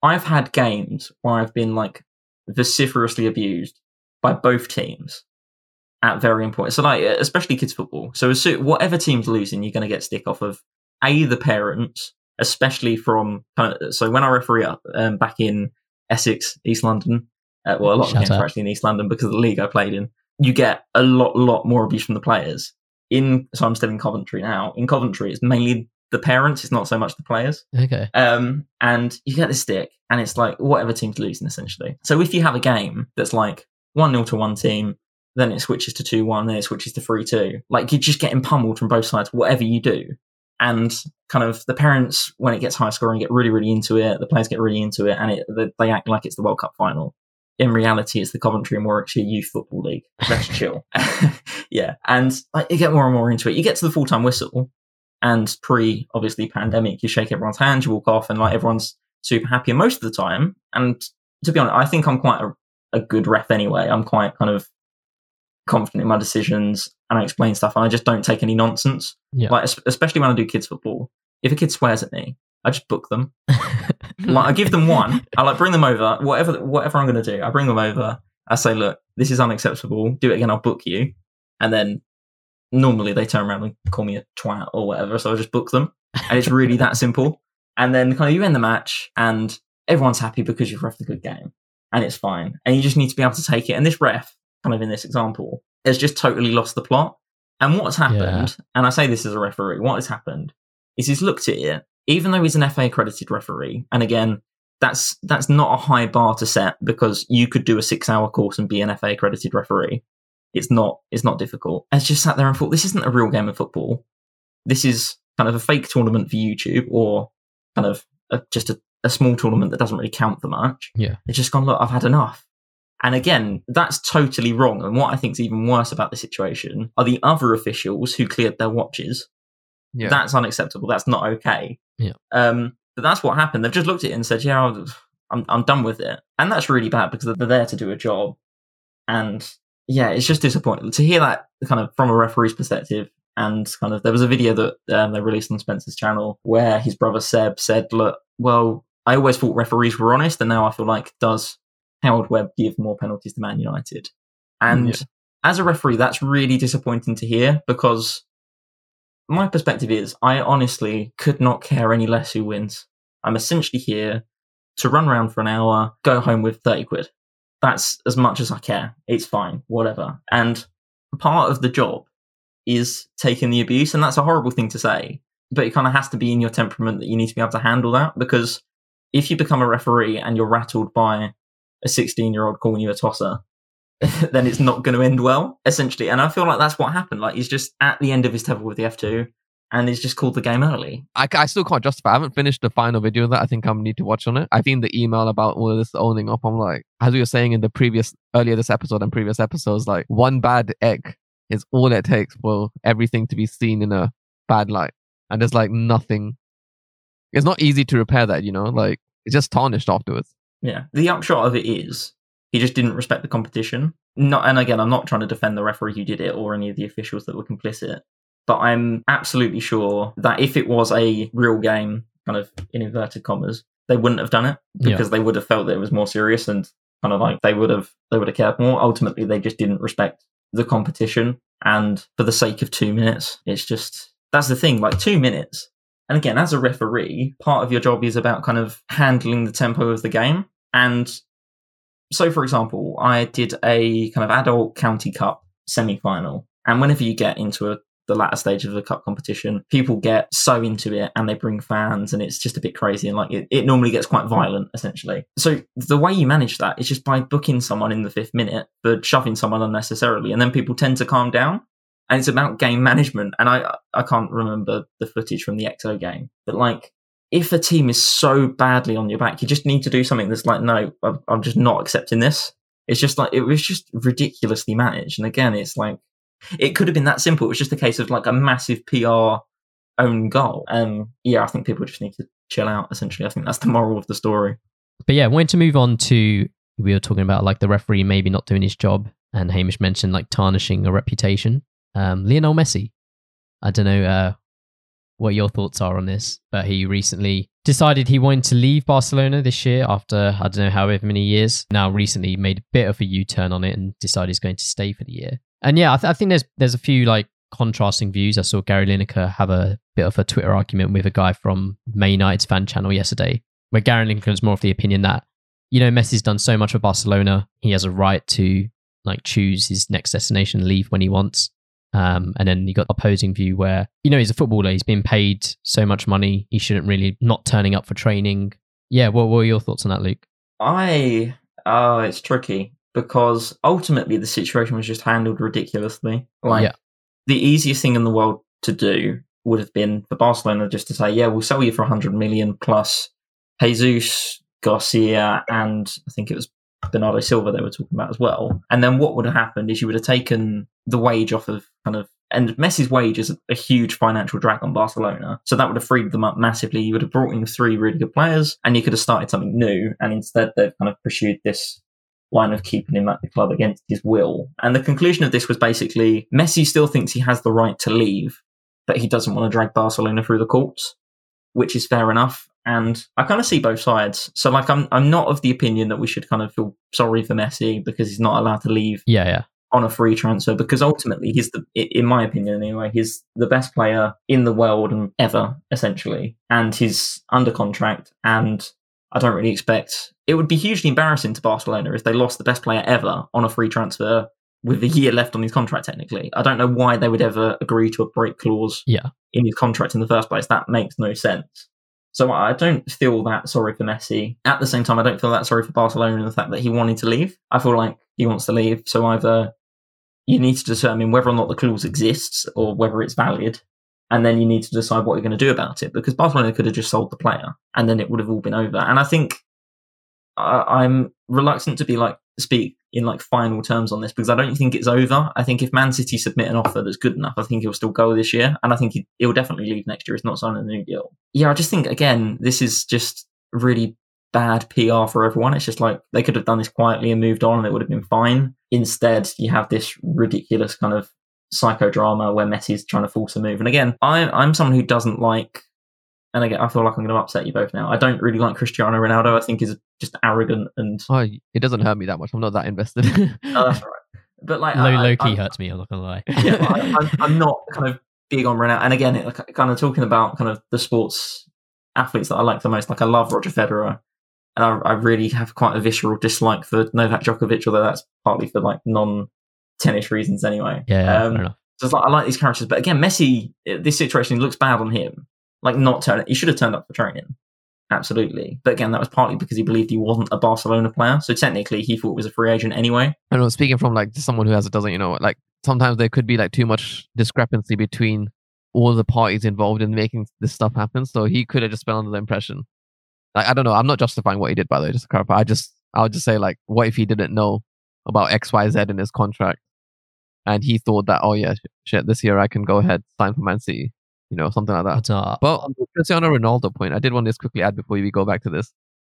I've had games where I've been, like, vociferously abused by both teams at varying points. So, like, especially kids' football. So, so whatever team's losing, you're going to get stick off of A, the parents, especially from kind of. So, when I referee um, back in Essex, East London. Uh, well, a lot Shout of games are actually in East London because of the league I played in. You get a lot, lot more abuse from the players. In so I'm still in Coventry now. In Coventry, it's mainly the parents. It's not so much the players. Okay. Um, and you get the stick, and it's like whatever team's losing essentially. So if you have a game that's like one 0 to one team, then it switches to two one, then it switches to three two. Like you're just getting pummeled from both sides. Whatever you do, and kind of the parents when it gets high scoring get really really into it. The players get really into it and it, they act like it's the world cup final. In reality it's the coventry and warwickshire youth football league. Let's chill. Yeah and like, you get more and more into it. You get to the full-time whistle and pre obviously pandemic you shake everyone's hand you walk off and like everyone's super happy. And most of the time, and to be honest, I think I'm quite a, a good ref anyway. I'm quite kind of confident in my decisions and I explain stuff and I just don't take any nonsense. Yeah. Like, especially when I do kids football. If a kid swears at me, I just book them. like, I give them one. I like bring them over. Whatever, whatever I'm going to do, I bring them over. I say, look, this is unacceptable. Do it again. I'll book you. And then normally they turn around and call me a twat or whatever. So I just book them. And it's really that simple. And then kind of you end the match and everyone's happy because you've refed a good game and it's fine. And you just need to be able to take it. And this ref, kind of in this example, has just totally lost the plot. And what's happened, and I say this as a referee, what has happened is he's looked at it, even though he's an FA accredited referee, and again, that's that's not a high bar to set because you could do a six hour course and be an FA accredited referee. It's not it's not difficult. Has just sat there and thought this isn't a real game of football. This is kind of a fake tournament for YouTube or kind of a, just a, a small tournament that doesn't really count for much. Yeah. It's just gone, look, I've had enough. And again, that's totally wrong. And what I think is even worse about the situation are the other officials who cleared their watches. Yeah. That's unacceptable. That's not okay. Yeah. Um, but that's what happened. They've just looked at it and said, yeah, I'm, I'm done with it. And that's really bad because they're there to do a job. And yeah, it's just disappointing to hear that kind of from a referee's perspective. And kind of, there was a video that um, they released on Spencer's channel where his brother Seb said, look, well, I always thought referees were honest. And now I feel like, does Howard Webb give more penalties to Man United? And Yeah. as a referee, that's really disappointing to hear because my perspective is I honestly could not care any less who wins. I'm essentially here to run around for an hour, go home with 30 quid. That's as much as I care. It's fine, whatever. And part of the job is taking the abuse, and that's a horrible thing to say, but it kind of has to be in your temperament that you need to be able to handle that because if you become a referee and you're rattled by a 16 year old calling you a tosser, then it's not going to end well, essentially. And I feel like that's what happened. Like he's just at the end of his tether with the F2 and he's just called the game early. I, I still can't justify. I haven't finished the final video of that I think I need to watch on it. I think the email about all of this owning up. I'm like, as we were saying in the previous earlier this episode and previous episodes, like one bad egg is all it takes for everything to be seen in a bad light. And there's like nothing. It's not easy to repair that, you know. Like it's just tarnished afterwards. Yeah. The upshot of it is he just didn't respect the competition. Not, and again, I'm not trying to defend the referee who did it or any of the officials that were complicit, but I'm absolutely sure that if it was a real game, kind of in inverted commas, they wouldn't have done it Yeah. because they would have felt that it was more serious and kind of like they would have they would have cared more. Ultimately, they just didn't respect the competition, and for the sake of two minutes, it's just that's the thing. Like two minutes, and again, as a referee, part of your job is about kind of handling the tempo of the game. And so, for example, I did a kind of adult county cup semi final. And whenever you get into a, the latter stage of the cup competition, people get so into it and they bring fans and it's just a bit crazy. And like it, it normally gets quite violent, essentially. So the way you manage that is just by booking someone in the fifth minute but shoving someone unnecessarily. And then people tend to calm down and it's about game management. And I I can't remember the footage from the EXO game, but like if a team is so badly on your back, you just need to do something that's like, no, I'm, just not accepting this. It's just like it was just ridiculously managed. And again, it's like it could have been that simple. It was just a case of like a massive PR own goal. Um, yeah, I think people just need to chill out. Essentially, I think that's the moral of the story. But yeah, wanted to move on to we were talking about like the referee maybe not doing his job, and Hamish mentioned like tarnishing a reputation. Um, Lionel Messi. I don't know uh, what your thoughts are on this, but he recently decided he wanted to leave Barcelona this year after I don't know however many years. Now recently made a bit of a U turn on it and decided he's going to stay for the year. And yeah, I, th- I think there's there's a few like contrasting views. I saw Gary Lineker have a bit of a Twitter argument with a guy from Man United's fan channel yesterday, where Gary Lineker is more of the opinion that you know Messi's done so much for Barcelona, he has a right to like choose his next destination, leave when he wants. Um, and then you got opposing view where you know he's a footballer, he's been paid so much money, he shouldn't really not turning up for training. Yeah, what, what were your thoughts on that, Luke? I oh, it's tricky because ultimately the situation was just handled ridiculously. Like Yeah. the easiest thing in the world to do would have been for Barcelona just to say, "Yeah, we'll sell you for 100 million plus Jesus Garcia and I think it was Bernardo Silva they were talking about as well." And then what would have happened is you would have taken the wage off of kind of And Messi's wage is a huge financial drag on Barcelona. So that would have freed them up massively. You would have brought in three really good players and you could have started something new. And instead they've kind of pursued this line of keeping him at the club against his will. And the conclusion of this was basically Messi still thinks he has the right to leave, but he doesn't want to drag Barcelona through the courts, which is fair enough. And I kind of see both sides. So like I'm I'm not of the opinion that we should kind of feel sorry for Messi because he's not allowed to leave Yeah, yeah. on a free transfer because ultimately he's the in my opinion anyway he's the best player in the world and ever essentially and he's under contract and I don't really expect it would be hugely embarrassing to Barcelona if they lost the best player ever on a free transfer with a year left on his contract technically I don't know why they would ever agree to a break clause Yeah. in his contract in the first place that makes no sense so I don't feel that sorry for Messi. At the same time, I don't feel that sorry for Barcelona and the fact that he wanted to leave. I feel like he wants to leave. So either you need to determine whether or not the clause exists or whether it's valid. And then you need to decide what you're going to do about it because Barcelona could have just sold the player and then it would have all been over. And I think uh, I'm reluctant to be like, speak in like final terms on this because I don't think it's over. I think if Man City submit an offer that's good enough, I think he'll still go this year. And I think he, he'll definitely leave next year. It's not signing a new deal. Yeah, I just think, again, this is just really bad PR for everyone. It's just like they could have done this quietly and moved on and it would have been fine. Instead, you have this ridiculous kind of psychodrama where Messi's trying to force a move. And again, I, I'm someone who doesn't like, and again, I feel like I'm going to upset you both now. I don't really like Cristiano Ronaldo. I think he's just arrogant and Oh, it doesn't hurt me that much. I'm not that invested. oh, that's all right. But like, low, I, low key I- hurts me. I'm not gonna lie. yeah, I, I'm, I'm not kind of big on Ronaldo. And again, it, like, kind of talking about kind of the sports athletes that I like the most. Like I love Roger Federer, and I, I really have quite a visceral dislike for Novak Djokovic, although that's partly for like non-tennis reasons anyway. yeah, Um, fair enough. so like I like these characters, but again, Messi, this situation looks bad on him. Like not turn, he should have turned up for training, absolutely. But again, that was partly because he believed he wasn't a Barcelona player. So technically, he thought was a free agent anyway. I know, speaking from like someone who has doesn't, you know, like sometimes there could be like too much discrepancy between all the parties involved in making this stuff happen. So he could have just been under the impression. Like I don't know, I'm not justifying what he did by the way, just to clarify. I just I'll just say like what if he didn't know about XYZ in his contract and he thought that, oh yeah, shit, this year I can go ahead, sign for Man City, you know, something like that. don't. But uh, on the um Cristiano Ronaldo point, I did want to just quickly add before we go back to this.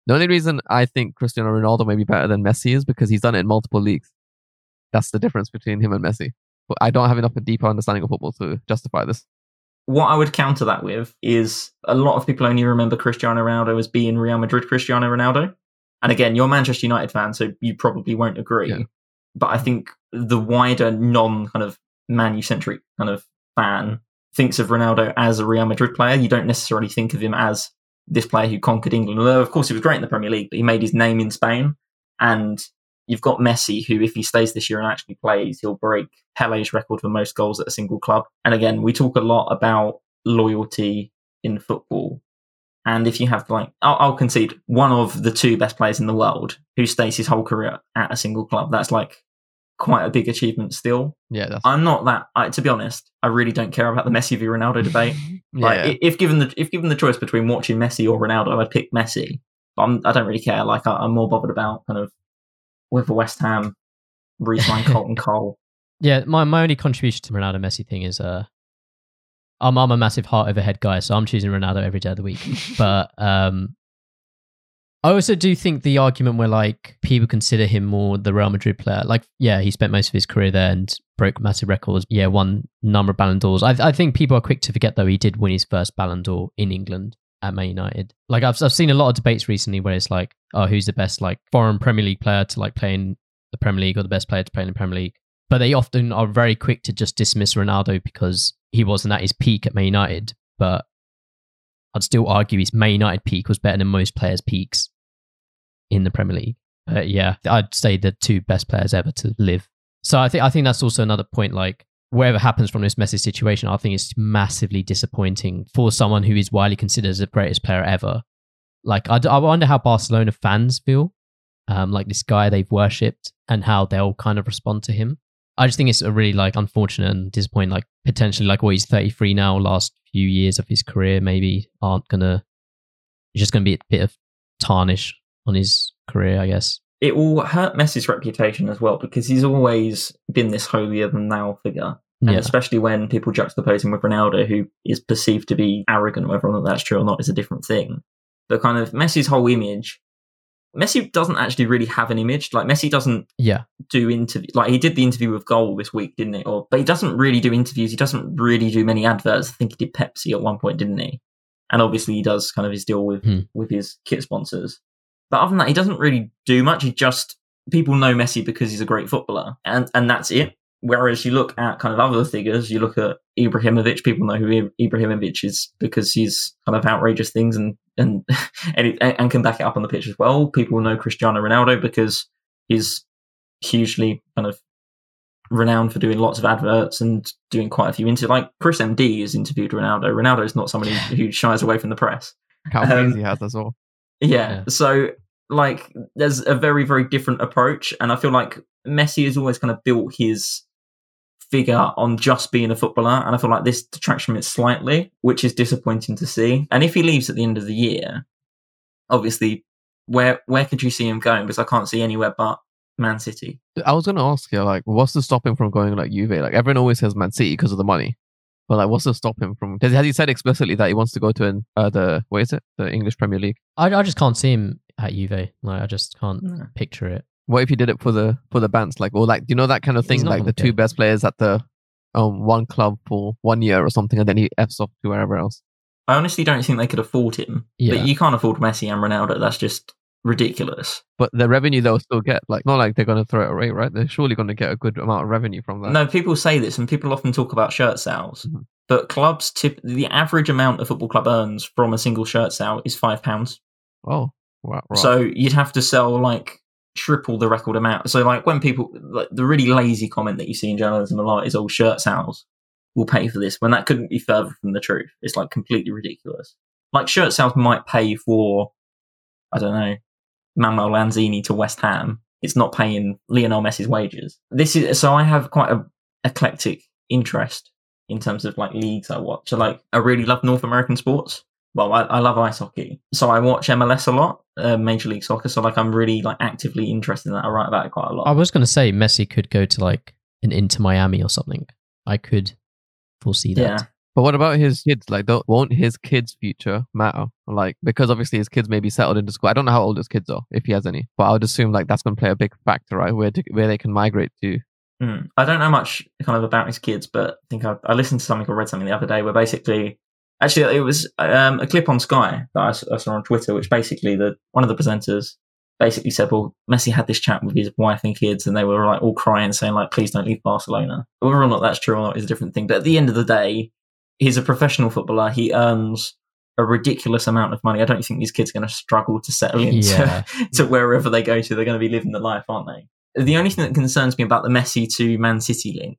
The only reason I think Cristiano Ronaldo may be better than Messi is because he's done it in multiple leagues. That's the difference between him and Messi. But I don't have enough of a deeper understanding of football to justify this. What I would counter that with is a lot of people only remember Cristiano Ronaldo as being Real Madrid Cristiano Ronaldo. And again, you're a Manchester United fan, so you probably won't agree. Yeah. But I think the wider non kind of Man centric kind of fan thinks of Ronaldo as a Real Madrid player. You don't necessarily think of him as this player who conquered England. Although, of course, he was great in the Premier League, but he made his name in Spain. And you've got Messi, who, if he stays this year and actually plays, he'll break Pele's record for most goals at a single club. And again, we talk a lot about loyalty in football. And if you have like, I'll, I'll concede one of the two best players in the world who stays his whole career at a single club, that's like quite a big achievement still. Yeah, I'm not that, I, to be honest, I really don't care about the Messi v Ronaldo debate. Like, yeah. i- if given the if given the choice between watching Messi or Ronaldo, I'd pick Messi. But I'm, I don't really care. Like, I, I'm more bothered about kind of whether West Ham re-sign Carlton Cole. Yeah, my, my only contribution to Ronaldo Messi thing is uh, I'm I'm a massive heart over head guy, so I'm choosing Ronaldo every day of the week. but um, I also do think the argument where like people consider him more the Real Madrid player, like yeah, he spent most of his career there and broke massive records. Yeah, won number of Ballon d'Ors. I I think people are quick to forget though he did win his first Ballon d'Or in England at Man United. Like I've I've seen a lot of debates recently where it's like, oh, who's the best like foreign Premier League player to like play in the Premier League or the best player to play in the Premier League. But they often are very quick to just dismiss Ronaldo because he wasn't at his peak at Man United. But I'd still argue his Man United peak was better than most players' peaks in the Premier League. But yeah, I'd say the two best players ever to live. So I think I think that's also another point. Like whatever happens from this Messi situation, I think it's massively disappointing for someone who is widely considered as the greatest player ever. Like I, I wonder how Barcelona fans feel, um, like this guy they've worshipped, and how they'll kind of respond to him. I just think it's a really like unfortunate and disappointing. Like potentially, like well, he's 33 now. Last few years of his career maybe aren't gonna. It's just gonna be a bit of tarnish on his career, I guess. It will hurt Messi's reputation as well because he's always been this holier than thou figure. And Yeah. especially when people juxtapose him with Ronaldo, who is perceived to be arrogant, whether or not that's true or not is a different thing. But kind of Messi's whole image, Messi doesn't actually really have an image. Like Messi doesn't Yeah. do interview like he did the interview with Goal this week, didn't he? Or but he doesn't really do interviews. He doesn't really do many adverts. I think he did Pepsi at one point, didn't he? And obviously he does kind of his deal with Hmm. with his kit sponsors. But other than that, he doesn't really do much. He just people know Messi because he's a great footballer, and and that's it. Whereas you look at kind of other figures, you look at Ibrahimovic. People know who Ibrahimovic is because he's kind of outrageous things and and and, it, and can back it up on the pitch as well. People know Cristiano Ronaldo because he's hugely kind of renowned for doing lots of adverts and doing quite a few interviews. like Chris MD has interviewed Ronaldo. Ronaldo is not somebody who shies away from the press. Cowboys Um, he has as well. Yeah. Yeah. So like there's a very, very different approach. And I feel like Messi has always kind of built his figure on just being a footballer. And I feel like this detracts from it slightly, which is disappointing to see. And if he leaves at the end of the year, obviously where where could you see him going? Because I can't see anywhere but Man City. I was gonna ask you, like, what's to stop him from going like Juve? Like everyone always says Man City because of the money, but like, what's to stop him from? Does, has he said explicitly that he wants to go to an, uh, the what is it, the English Premier League? I, I just can't see him at Juve. Like I just can't No. picture it. What if he did it for the for the bands, like, or like, do you know that kind of thing, like the two get- best players at the um one club for one year or something, and then he f's off to wherever else. I honestly don't think they could afford him. Yeah. But you can't afford Messi and Ronaldo. That's just ridiculous. But the revenue they'll still get, like, not like they're gonna throw it away, right? They're surely gonna get a good amount of revenue from that. No, people say this, and people often talk about shirt sales. Mhm. But clubs tip the average amount a football club earns from a single shirt sale is five pounds. Oh, wow. Right. So you'd have to sell like triple the record amount. So like when people like the really lazy comment that you see in journalism a lot is all shirt sales will pay for this when that couldn't be further from the truth. It's like completely ridiculous. Like shirt sales might pay for I don't know, Manuel Lanzini to West Ham. It's not paying Lionel Messi's wages. This is so I have quite a eclectic interest in terms of like leagues I watch. So like I really love North American sports. Well, I, I love ice hockey, so I watch MLS a lot, uh, Major League Soccer. So like I'm really like actively interested in that. I write about it quite a lot. I was gonna say Messi could go to like an Inter Miami or something. I could foresee that. yeah, But what about his kids? Like, don't, won't his kids' future matter? Like, because obviously his kids may be settled into school. I don't know how old his kids are, if he has any. But I would assume like that's going to play a big factor, right? Where to, where they can migrate to. Mm. I don't know much kind of about his kids, but I think I, I listened to something or read something the other day where basically, actually, it was um, a clip on Sky that I saw on Twitter, which basically the one of the presenters basically said, "Well, Messi had this chat with his wife and kids, and they were like all crying, saying like, please don't leave Barcelona." Whether or not that's true or not is a different thing. But at the end of the day, he's a professional footballer. He earns a ridiculous amount of money. I don't think these kids are going to struggle to settle into Yeah. to wherever they go to. They're going to be living the life, aren't they? The only thing that concerns me about the Messi to Man City link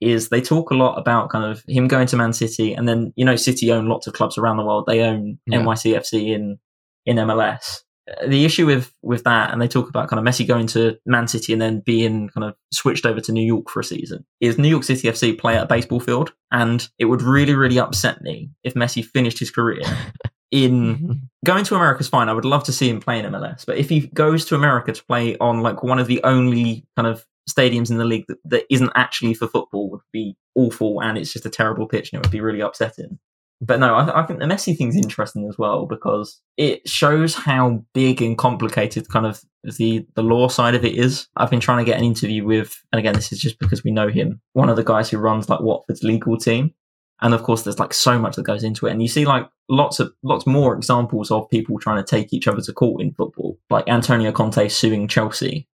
is they talk a lot about kind of him going to Man City, and then you know City own lots of clubs around the world. They own Yeah. NYCFC in in MLS. Uh, The issue with with that, and they talk about kind of Messi going to Man City and then being kind of switched over to New York for a season, is New York City FC play at a baseball field, and it would really really upset me if Messi finished his career in going to America's fine. I would love to see him play in MLS, but if he goes to America to play on like one of the only kind of stadiums in the league that, that isn't actually for football, would be awful, and it's just a terrible pitch, and it would be really upsetting. But no, I, I think the Messi thing's interesting as well because it shows how big and complicated kind of the the law side of it is. I've been trying to get an interview with, and again, this is just because we know him, one of the guys who runs like Watford's legal team, and of course there's like so much that goes into it and you see like lots of lots more examples of people trying to take each other to court in football like antonio conte suing chelsea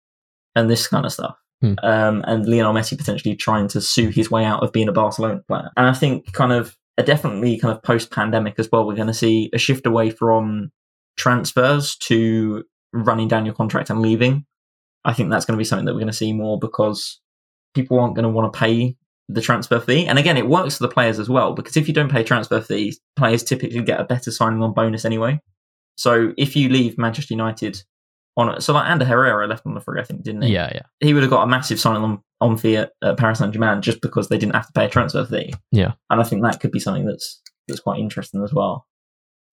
and this kind of stuff Hmm. um, and lionel messi potentially trying to sue his way out of being a barcelona player and i think kind of uh, definitely kind of post pandemic as well we're going to see a shift away from transfers to running down your contract and leaving i think that's going to be something that we're going to see more because people aren't going to want to pay the transfer fee. And again, it works for the players as well because if you don't pay transfer fees, players typically get a better signing on bonus anyway. So if you leave Manchester United on it, so like Ander Herrera left on the free, I think, didn't he? Yeah, yeah. He would have got a massive signing on, on fee at, at Paris Saint Germain just because they didn't have to pay a transfer fee. Yeah. And I think that could be something that's that's quite interesting as well.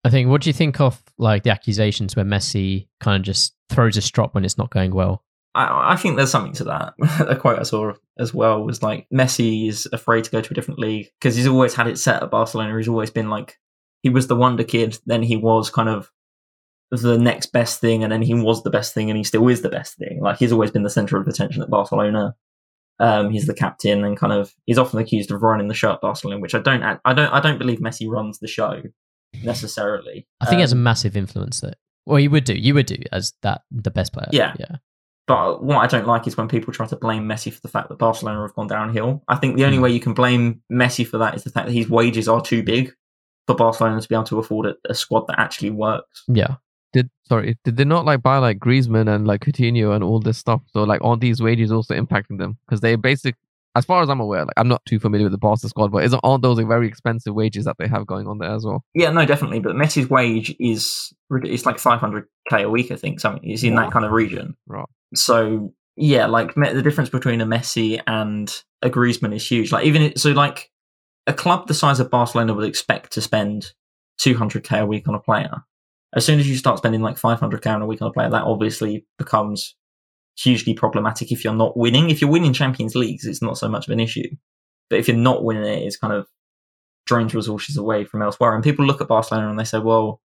I think. What do you think of like the accusations where Messi kind of just throws a strop when it's not going well? I, I think there's something to that. a quote I saw as well was like Messi is afraid to go to a different league because he's always had it set at Barcelona. He's always been like he was the wonder kid, then he was kind of the next best thing, and then he was the best thing, and he still is the best thing. Like he's always been the center of attention at Barcelona. Um, he's the captain, and kind of he's often accused of running the show at Barcelona, which I don't, I don't, I don't believe Messi runs the show necessarily. I think he has a Um, massive influence there. Well, you would do. You would do as that the best player. Yeah. Yeah. But what I don't like is when people try to blame Messi for the fact that Barcelona have gone downhill. I think the only Mm. way you can blame Messi for that is the fact that his wages are too big for Barcelona to be able to afford a, a squad that actually works. Yeah. Did sorry, did they not like buy like Griezmann and like Coutinho and all this stuff? So like all these wages also impacting them because they basic, as far as I'm aware, like I'm not too familiar with the Barca squad, but isn't all those like, very expensive wages that they have going on there as well? Yeah, no, definitely. But Messi's wage is it's like 500k a week, I think. Something it's in Wow. that kind of region. Right. So yeah, like the difference between a Messi and a Griezmann is huge. Like even so, like a club the size of Barcelona would expect to spend 200k a week on a player. As soon as you start spending like 500k on a week on a player, that obviously becomes hugely problematic if you're not winning. If you're winning Champions Leagues, it's not so much of an issue. But if you're not winning it, it's kind of drains resources away from elsewhere. And people look at Barcelona and they say, well,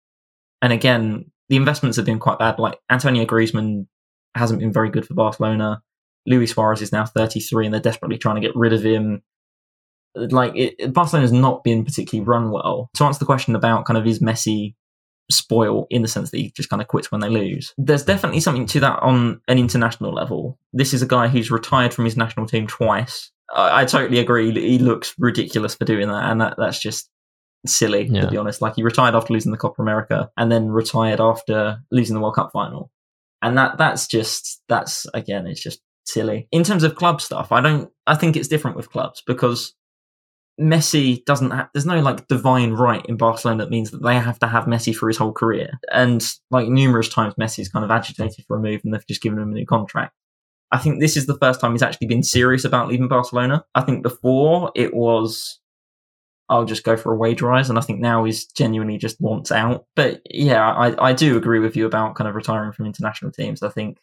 and again, the investments have been quite bad. Like Antonio Griezmann hasn't been very good for Barcelona. Luis Suarez is now 33 and they're desperately trying to get rid of him. Like it, Barcelona has not been particularly run well. To answer the question about kind of is Messi spoil in the sense that he just kind of quits when they lose. There's definitely something to that on an international level. This is a guy who's retired from his national team twice. I, I totally agree. He looks ridiculous for doing that, and that, that's just silly Yeah. to be honest. Like he retired after losing the Copa America, and then retired after losing the World Cup final, and that that's just that's again, it's just silly. In terms of club stuff, I don't. I think it's different with clubs because Messi doesn't have, there's no like divine right in Barcelona that means that they have to have Messi for his whole career. And like numerous times Messi's kind of agitated for a move and they've just given him a new contract. I think this is the first time he's actually been serious about leaving Barcelona. I think before it was, I'll just go for a wage rise. And I think now he's genuinely just wants out. But yeah, I, I do agree with you about kind of retiring from international teams. I think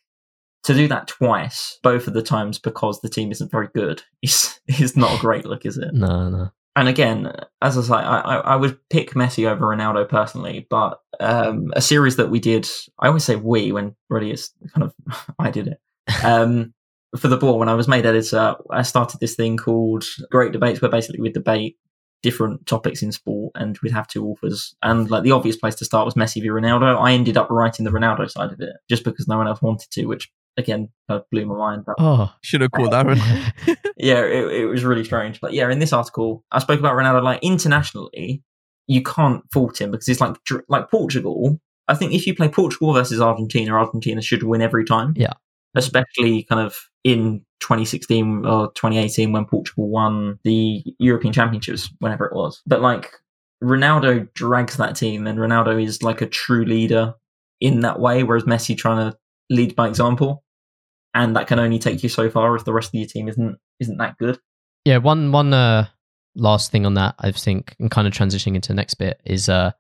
to do that twice, both of the times because the team isn't very good, is is not a great look, is it? No, no. And again, as I say, I, I, I would pick Messi over Ronaldo personally, but um, a series that we did, I always say we when really it's kind of I did it. Um, for the ball, when I was made editor, I started this thing called Great Debates, where basically we debate different topics in sport, and we'd have two authors. And like the obvious place to start was Messi v Ronaldo. I ended up writing the Ronaldo side of it just because no one else wanted to, which again kind of blew my mind. But Oh. Should have called Aaron. yeah, it, it was really strange. But yeah, in this article, I spoke about Ronaldo. Like internationally, you can't fault him because it's like like Portugal. I think if you play Portugal versus Argentina, Argentina should win every time. Yeah. especially kind of in 2016 or 2018 when Portugal won the European Championships, whenever it was. But like Ronaldo drags that team, and Ronaldo is like a true leader in that way, whereas Messi trying to lead by example, and that can only take you so far if the rest of your team isn't isn't that good. Yeah, one one uh last thing on that I think and kind of transitioning into the next bit is uh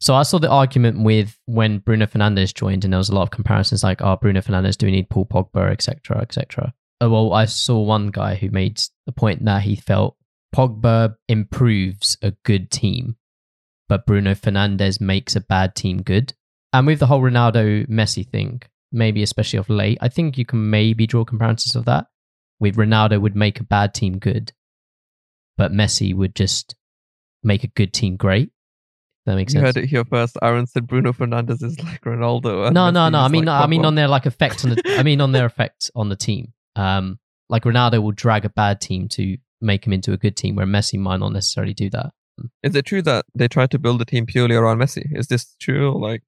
so I saw the argument with when Bruno Fernandes joined and there was a lot of comparisons like oh Bruno Fernandes do we need Paul Pogba etc etc. Uh, well I saw one guy who made the point that he felt Pogba improves a good team but Bruno Fernandes makes a bad team good. And with the whole Ronaldo Messi thing, maybe especially of late, I think you can maybe draw comparisons of that with Ronaldo would make a bad team good, but Messi would just make a good team great. That makes you sense. heard it here first. Aaron said Bruno Fernandes is like Ronaldo. No, no, Messi no. I mean, like I mean on their like effect on the. I mean on their effect on the team. Um, like Ronaldo will drag a bad team to make him into a good team, where Messi might not necessarily do that. Is it true that they tried to build a team purely around Messi? Is this true? Like,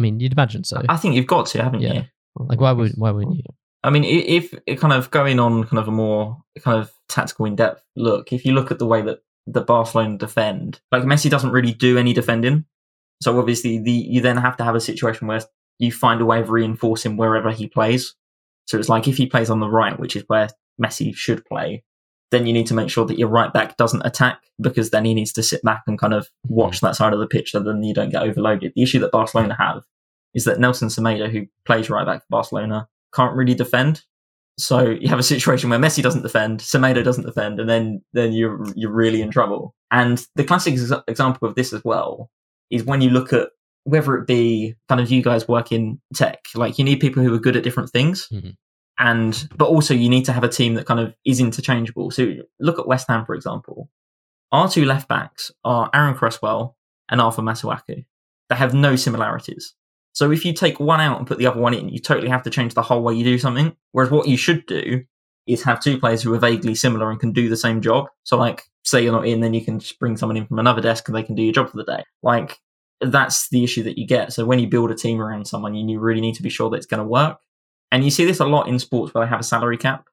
I mean, you'd imagine so. I think you've got to, haven't Yeah. you? Like, why would why wouldn't you? I mean, if it kind of going on kind of a more kind of tactical in depth look, if you look at the way that the Barcelona defend, like Messi doesn't really do any defending. So obviously, the you then have to have a situation where you find a way of reinforcing wherever he plays. So it's like if he plays on the right, which is where Messi should play, then you need to make sure that your right back doesn't attack because then he needs to sit back and kind of watch that side of the pitch so then you don't get overloaded. The issue that Barcelona have is that Nelson Semedo, who plays right back for Barcelona, can't really defend. So you have a situation where Messi doesn't defend, Semedo doesn't defend, and then then you're you're really in trouble. And the classic ex- example of this as well is when you look at whether it be kind of you guys work in tech, like you need people who are good at different things. Mhm. And but also you need to have a team that kind of is interchangeable. So look at West Ham, for example. Our two left backs are Aaron Cresswell and Arthur Masuaku. They have no similarities. So if you take one out and put the other one in, you totally have to change the whole way you do something. Whereas what you should do is have two players who are vaguely similar and can do the same job. So like, say you're not in, then you can just bring someone in from another desk and they can do your job for the day. Like, that's the issue that you get. So when you build a team around someone, you really need to be sure that it's going to work. And you see this a lot in sports where they have a salary cap.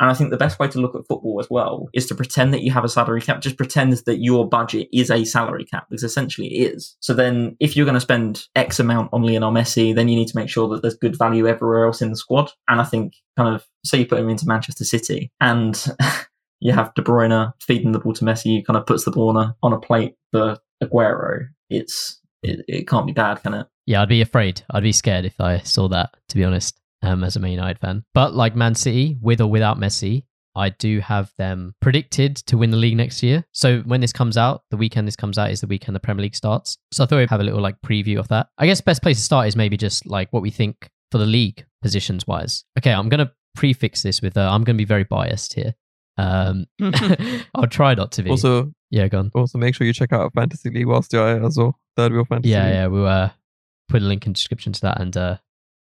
And I think the best way to look at football as well is to pretend that you have a salary cap. Just pretend that your budget is a salary cap because essentially it is. So then if you're going to spend X amount on Lionel Messi, then you need to make sure that there's good value everywhere else in the squad. And I think kind of say you put him into Manchester City and you have De Bruyne feeding the ball to Messi, who kind of puts the ball on a, on a plate for Aguero. It's, it, it can't be bad, can it? Yeah, I'd be afraid. I'd be scared if I saw that, to be honest, um, as a Man United fan. But like Man City, with or without Messi, I do have them predicted to win the league next year. So when this comes out, the weekend this comes out is the weekend the Premier League starts. So I thought we'd have a little like preview of that. I guess best place to start is maybe just like what we think for the league positions wise. Okay, I'm gonna prefix this with uh, I'm gonna be very biased here. Um, I'll try not to be. Also, yeah, go on. also make sure you check out our fantasy league whilst you're it as well. Third wheel fantasy. Yeah, League. yeah, we'll uh, put a link in the description to that, and uh,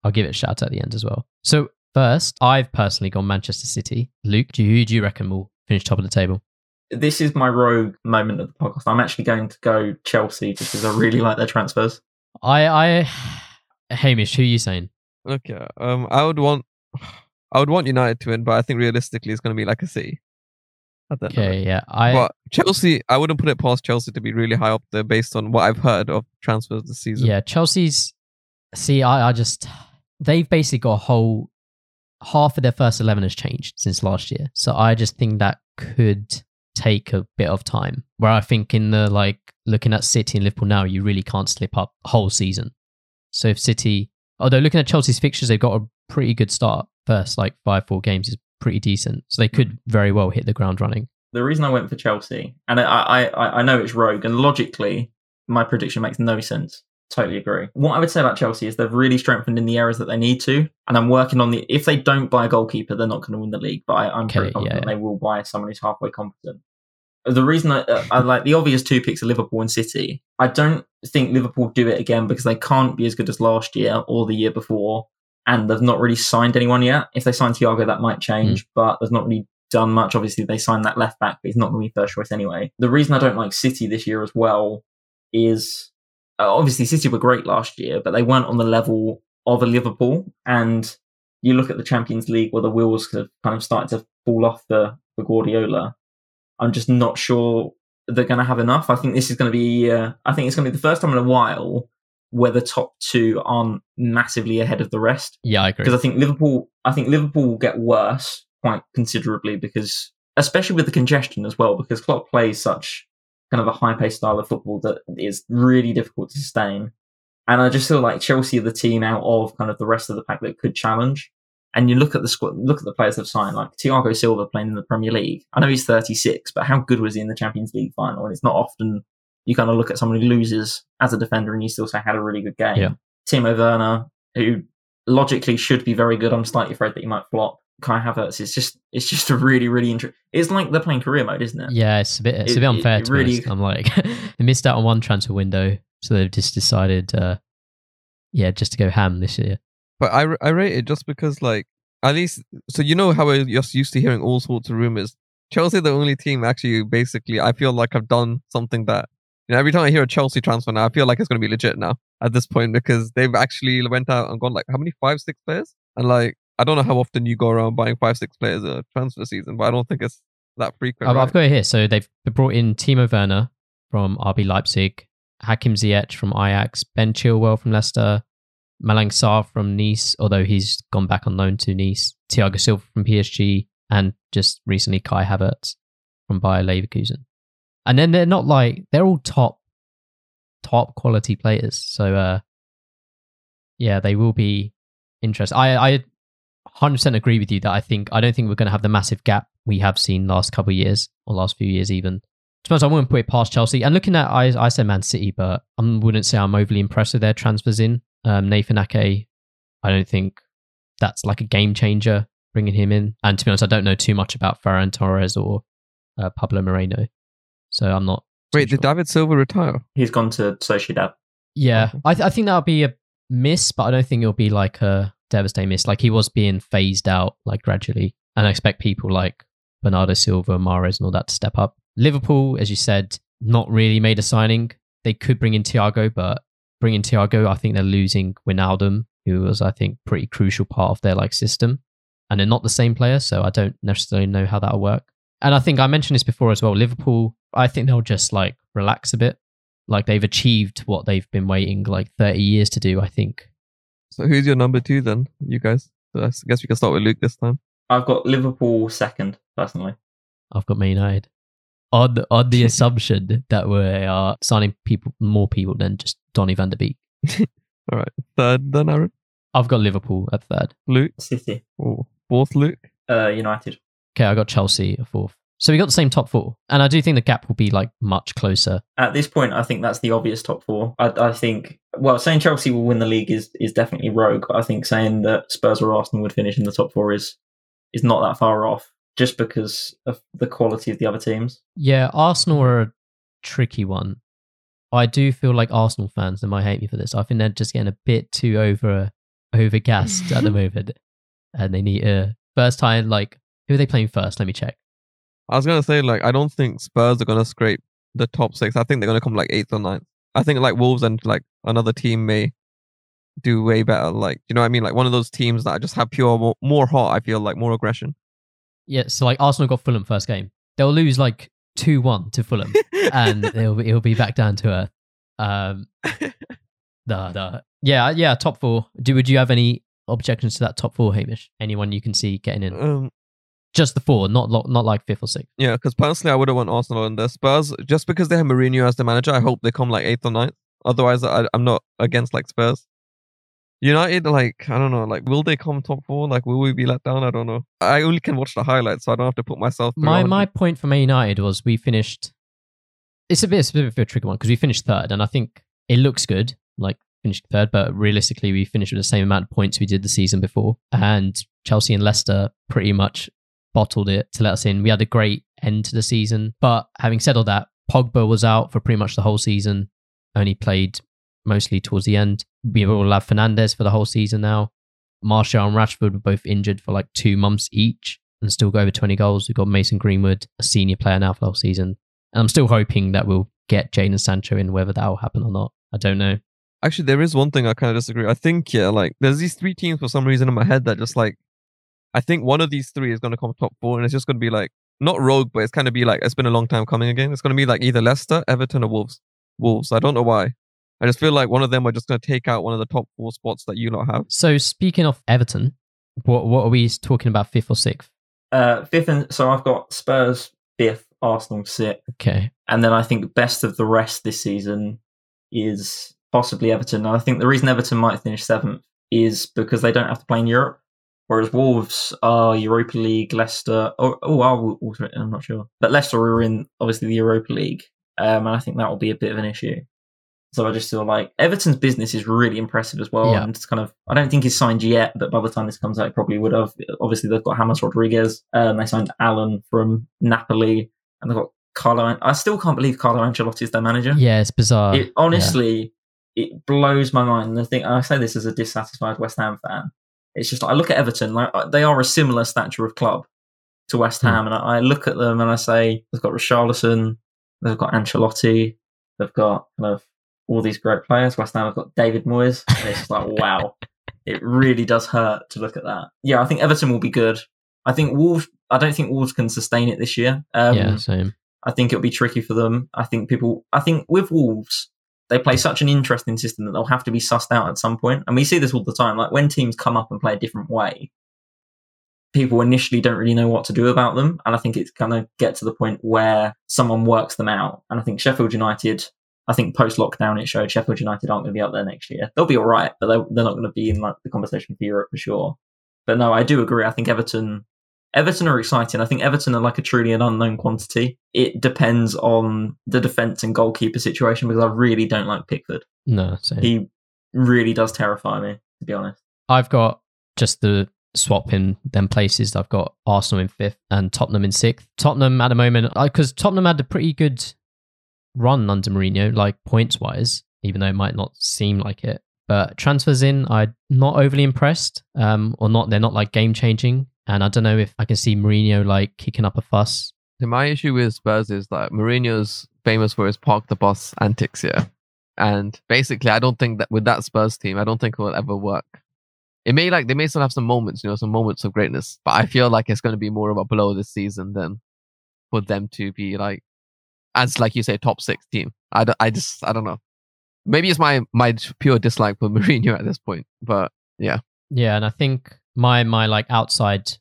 I'll give it a shout out at the end as well. So first, I've personally gone Manchester City. Luke, do you, who do you reckon will finish top of the table? This is my rogue moment of the podcast. I'm actually going to go Chelsea just because I really like their transfers. I, I, Hamish, who are you saying? Okay. Um, I would want, I would want United to win, but I think realistically it's going to be like a City. I know. Okay, yeah, I, But Chelsea, I wouldn't put it past Chelsea to be really high up there based on what I've heard of transfers this season. yeah, Chelsea's. See, I, I just they've basically got a whole half of their first eleven has changed since last year. So I just think that could take a bit of time. Where I think in the like looking at City and Liverpool now, you really can't slip up a whole season. So if City, although looking at Chelsea's fixtures, they've got a pretty good start. First like five four games is pretty decent. So they could hmm. very well hit the ground running. The reason I went for Chelsea, and I, I I know it's rogue, and logically, my prediction makes no sense. Totally agree. What I would say about Chelsea is they've really strengthened in the areas that they need to, and I'm working on the. If they don't buy a goalkeeper, they're not going to win the league. But I, I'm Okay, pretty confident yeah, they will buy someone who's halfway competent. The reason I, uh, I like the obvious two picks are Liverpool and City. I don't think Liverpool do it again because they can't be as good as last year or the year before, and they've not really signed anyone yet. If they sign Thiago, that might change, but they've not really done much. Obviously, they signed that left back, but he's not going to be first choice anyway. The reason I don't like City this year as well is uh, obviously City were great last year, but they weren't on the level of a Liverpool. And you look at the Champions League where the wheels have kind of started to fall off the, the Guardiola. I'm just not sure they're going to have enough. I think this is going to be, uh, I think it's going to be the first time in a while where the top two aren't massively ahead of the rest Yeah, I agree. because I think Liverpool, I think Liverpool will get worse quite considerably because, especially with the congestion as well, because Klopp plays such kind of a high-paced style of football that is really difficult to sustain. And I just feel like Chelsea are the team out of kind of the rest of the pack that could challenge. And you look at the squad, look at the players they've signed, like Thiago Silva playing in the Premier League. I know he's 36, but how good was he in the Champions League final? And it's not often you kind of look at someone who loses as a defender and you still say had a really good game. Yeah. Timo Werner, who logically should be very good. I'm slightly afraid that he might flop. Kai Havertz is just it's just a really really interesting. It's like they're playing career mode, isn't it? Yeah, it's a bit it's It- a bit unfair it to be really- honest. I'm like they missed out on one transfer window, so they've just decided, uh, yeah, just to go ham this year. But I, I rate it just because, like, at least, so you know how we're just used to hearing all sorts of rumors. Chelsea, the only team actually, basically, I feel like I've done something that, you know, every time I hear a Chelsea transfer now, I feel like it's going to be legit now at this point because they've actually went out and gone like, how many? Five, six players? And like, I don't know how often you go around buying five, six players a transfer season, but I don't think it's that frequent. I've, right? I've got it here. So they've brought in Timo Werner from RB Leipzig, Hakim Ziyech from Ajax, Ben Chilwell from Leicester, Malang Sarr from Nice, although he's gone back on loan to Nice, Thiago Silva from PSG, and just recently Kai Havertz from Bayer Leverkusen. And then they're not like they're all top, top quality players. So uh, yeah, they will be interesting. I I 100% agree with you that I think I don't think we're going to have the massive gap we have seen last couple of years or last few years even. To be honest, I wouldn't put it past Chelsea. And looking at, I, I said Man City, but I wouldn't say I'm overly impressed with their transfers in. Um, Nathan Ake, I don't think that's like a game changer bringing him in. And to be honest, I don't know too much about Ferran Torres or uh, Pablo Moreno. So I'm not. too Wait, did sure. David Silva retire? He's gone to Sociedad. Yeah, I, th- I think that'll be a miss, but I don't think it'll be like a devastating miss. Like he was being phased out like gradually, and I expect people like Bernardo Silva, Mahrez, and all that to step up. Liverpool, as you said, not really made a signing. They could bring in Thiago, but bringing Thiago, I think they're losing Wijnaldum, who was I think pretty crucial part of their like system, and they're not the same player, so I don't necessarily know how that'll work. And I think I mentioned this before as well. Liverpool, I think they'll just like relax a bit like they've achieved what they've been waiting like 30 years to do i think So who's your number two then, you guys? So I guess we can start with Luke this time. I've got Liverpool second, personally. i've got Man United on the, on the assumption that we are signing people more people than just donny van der beek All right. Third then, Aaron? i've got liverpool at third Luke? City. Or fourth, Luke? Uh, United. okay i got chelsea at fourth so we got the same top four and i do think the gap will be like much closer At this point, I think that's the obvious top four. I, I think, well, saying Chelsea will win the league is, is definitely rogue. But I think saying that Spurs or Arsenal would finish in the top four is is not that far off, just because of the quality of the other teams. yeah arsenal are a tricky one i do feel like arsenal fans they might hate me for this i think they're just getting a bit too over overgassed at the moment and they need a first time like who are they playing first let me check I was gonna say like I don't think Spurs are gonna scrape the top six. I think they're gonna come like eighth or ninth. I think like Wolves and like another team may do way better. Like you know what I mean? Like one of those teams that just have pure more, more heart. I feel like more aggression. Yeah, so like Arsenal got Fulham first game. They'll lose like two one to Fulham, and it'll be, it'll be back down to earth. Um, nah, nah. Yeah, yeah. Top four. Do would you have any objections to that top four, Hamish? Anyone you can see getting in? um, Just the four, not not like fifth or sixth. yeah, because personally, I wouldn't want Arsenal in there. Spurs, just because they have Mourinho as the manager, I hope they come like eighth or ninth. Otherwise, I, I'm not against like Spurs. United, like I don't know, like will they come top four? Like will we be let down? I don't know. I only can watch the highlights, so I don't have to put myself. My my it. point for Man United was we finished. It's a bit, it's a bit of a tricky one because we finished third, and I think it looks good, like finished third, but realistically, we finished with the same amount of points we did the season before, and Chelsea and Leicester pretty much bottled it to let us in. We had a great end to the season, but having said all that, Pogba was out for pretty much the whole season, only played mostly towards the end. We all have Fernandes for the whole season now. Martial and Rashford were both injured for like two months each and still go over 20 goals. We've got Mason Greenwood, a senior player now for the whole season. And I'm still hoping that we'll get Jadon Sancho in, whether that will happen or not. I don't know. Actually, there is one thing I kind of disagree. I think yeah, like there's these three teams for some reason in my head that just like, I think one of these three is going to come top four, and it's just going to be like not rogue, but it's kind of be like it's been a long time coming again. It's going to be like either Leicester, Everton, or Wolves. Wolves. I don't know why. I just feel like one of them are just going to take out one of the top four spots that you lot have. So speaking of Everton, what what are we talking about, fifth or sixth? Uh, fifth and so I've got Spurs fifth, Arsenal sixth, Okay. and then I think best of the rest this season is possibly Everton. And I think the reason Everton might finish seventh is because they don't have to play in Europe, whereas Wolves are Europa League, Leicester. Oh, oh, are I'm not sure, but Leicester are in obviously the Europa League, um, and I think that will be a bit of an issue. So I just feel like Everton's business is really impressive as well, Yeah. and it's kind of I don't think he's signed yet, but by the time this comes out, he probably would have. Obviously, they've got James Rodriguez, um, they signed Allan from Napoli, and they've got Carlo. I still can't believe Carlo Ancelotti is their manager. Yeah, it's bizarre. It honestly, it blows my mind. And I think I say this as a dissatisfied West Ham fan. It's just like, I look at Everton, like uh, they are a similar stature of club to West Hmm. Ham, and I, I look at them and I say they've got Richarlison, they've got Ancelotti, they've got kind of all these great players. West Ham have got David Moyes, and it's just like wow, it really does hurt to look at that. Yeah, I think Everton will be good. I think Wolves. I don't think Wolves can sustain it this year. Um, yeah, same. I think it'll be tricky for them. I think people, I think with Wolves, they play such an interesting system that they'll have to be sussed out at some point. And we see this all the time. Like when teams come up and play a different way, people initially don't really know what to do about them. And I think it's going to get to the point where someone works them out. And I think Sheffield United, I think post lockdown, it showed Sheffield United aren't going to be up there next year. They'll be all right, but they're, they're not going to be in like the conversation for Europe for sure. But no, I do agree. I think Everton Everton are exciting. I think Everton are like a truly an unknown quantity. It depends on the defence and goalkeeper situation because I really don't like Pickford. No, same. He really does terrify me, to be honest. I've got just the swap in them places. I've got Arsenal in fifth and Tottenham in sixth. Tottenham at the moment, because Tottenham had a pretty good run under Mourinho, like points wise, even though it might not seem like it. But transfers in, I'm not overly impressed, um, or not. They're not like game changing, and I don't know if I can see Mourinho like kicking up a fuss. So my issue with Spurs is that Mourinho's famous for his park the bus antics here. And basically, I don't think that with that Spurs team, I don't think it will ever work. It may like they may still have some moments, you know, some moments of greatness, but I feel like it's going to be more of a blow this season than for them to be like, as like you say, top six team. I, don't, I just I don't know. Maybe it's my my pure dislike for Mourinho at this point, but yeah, Yeah, and I think my my like outside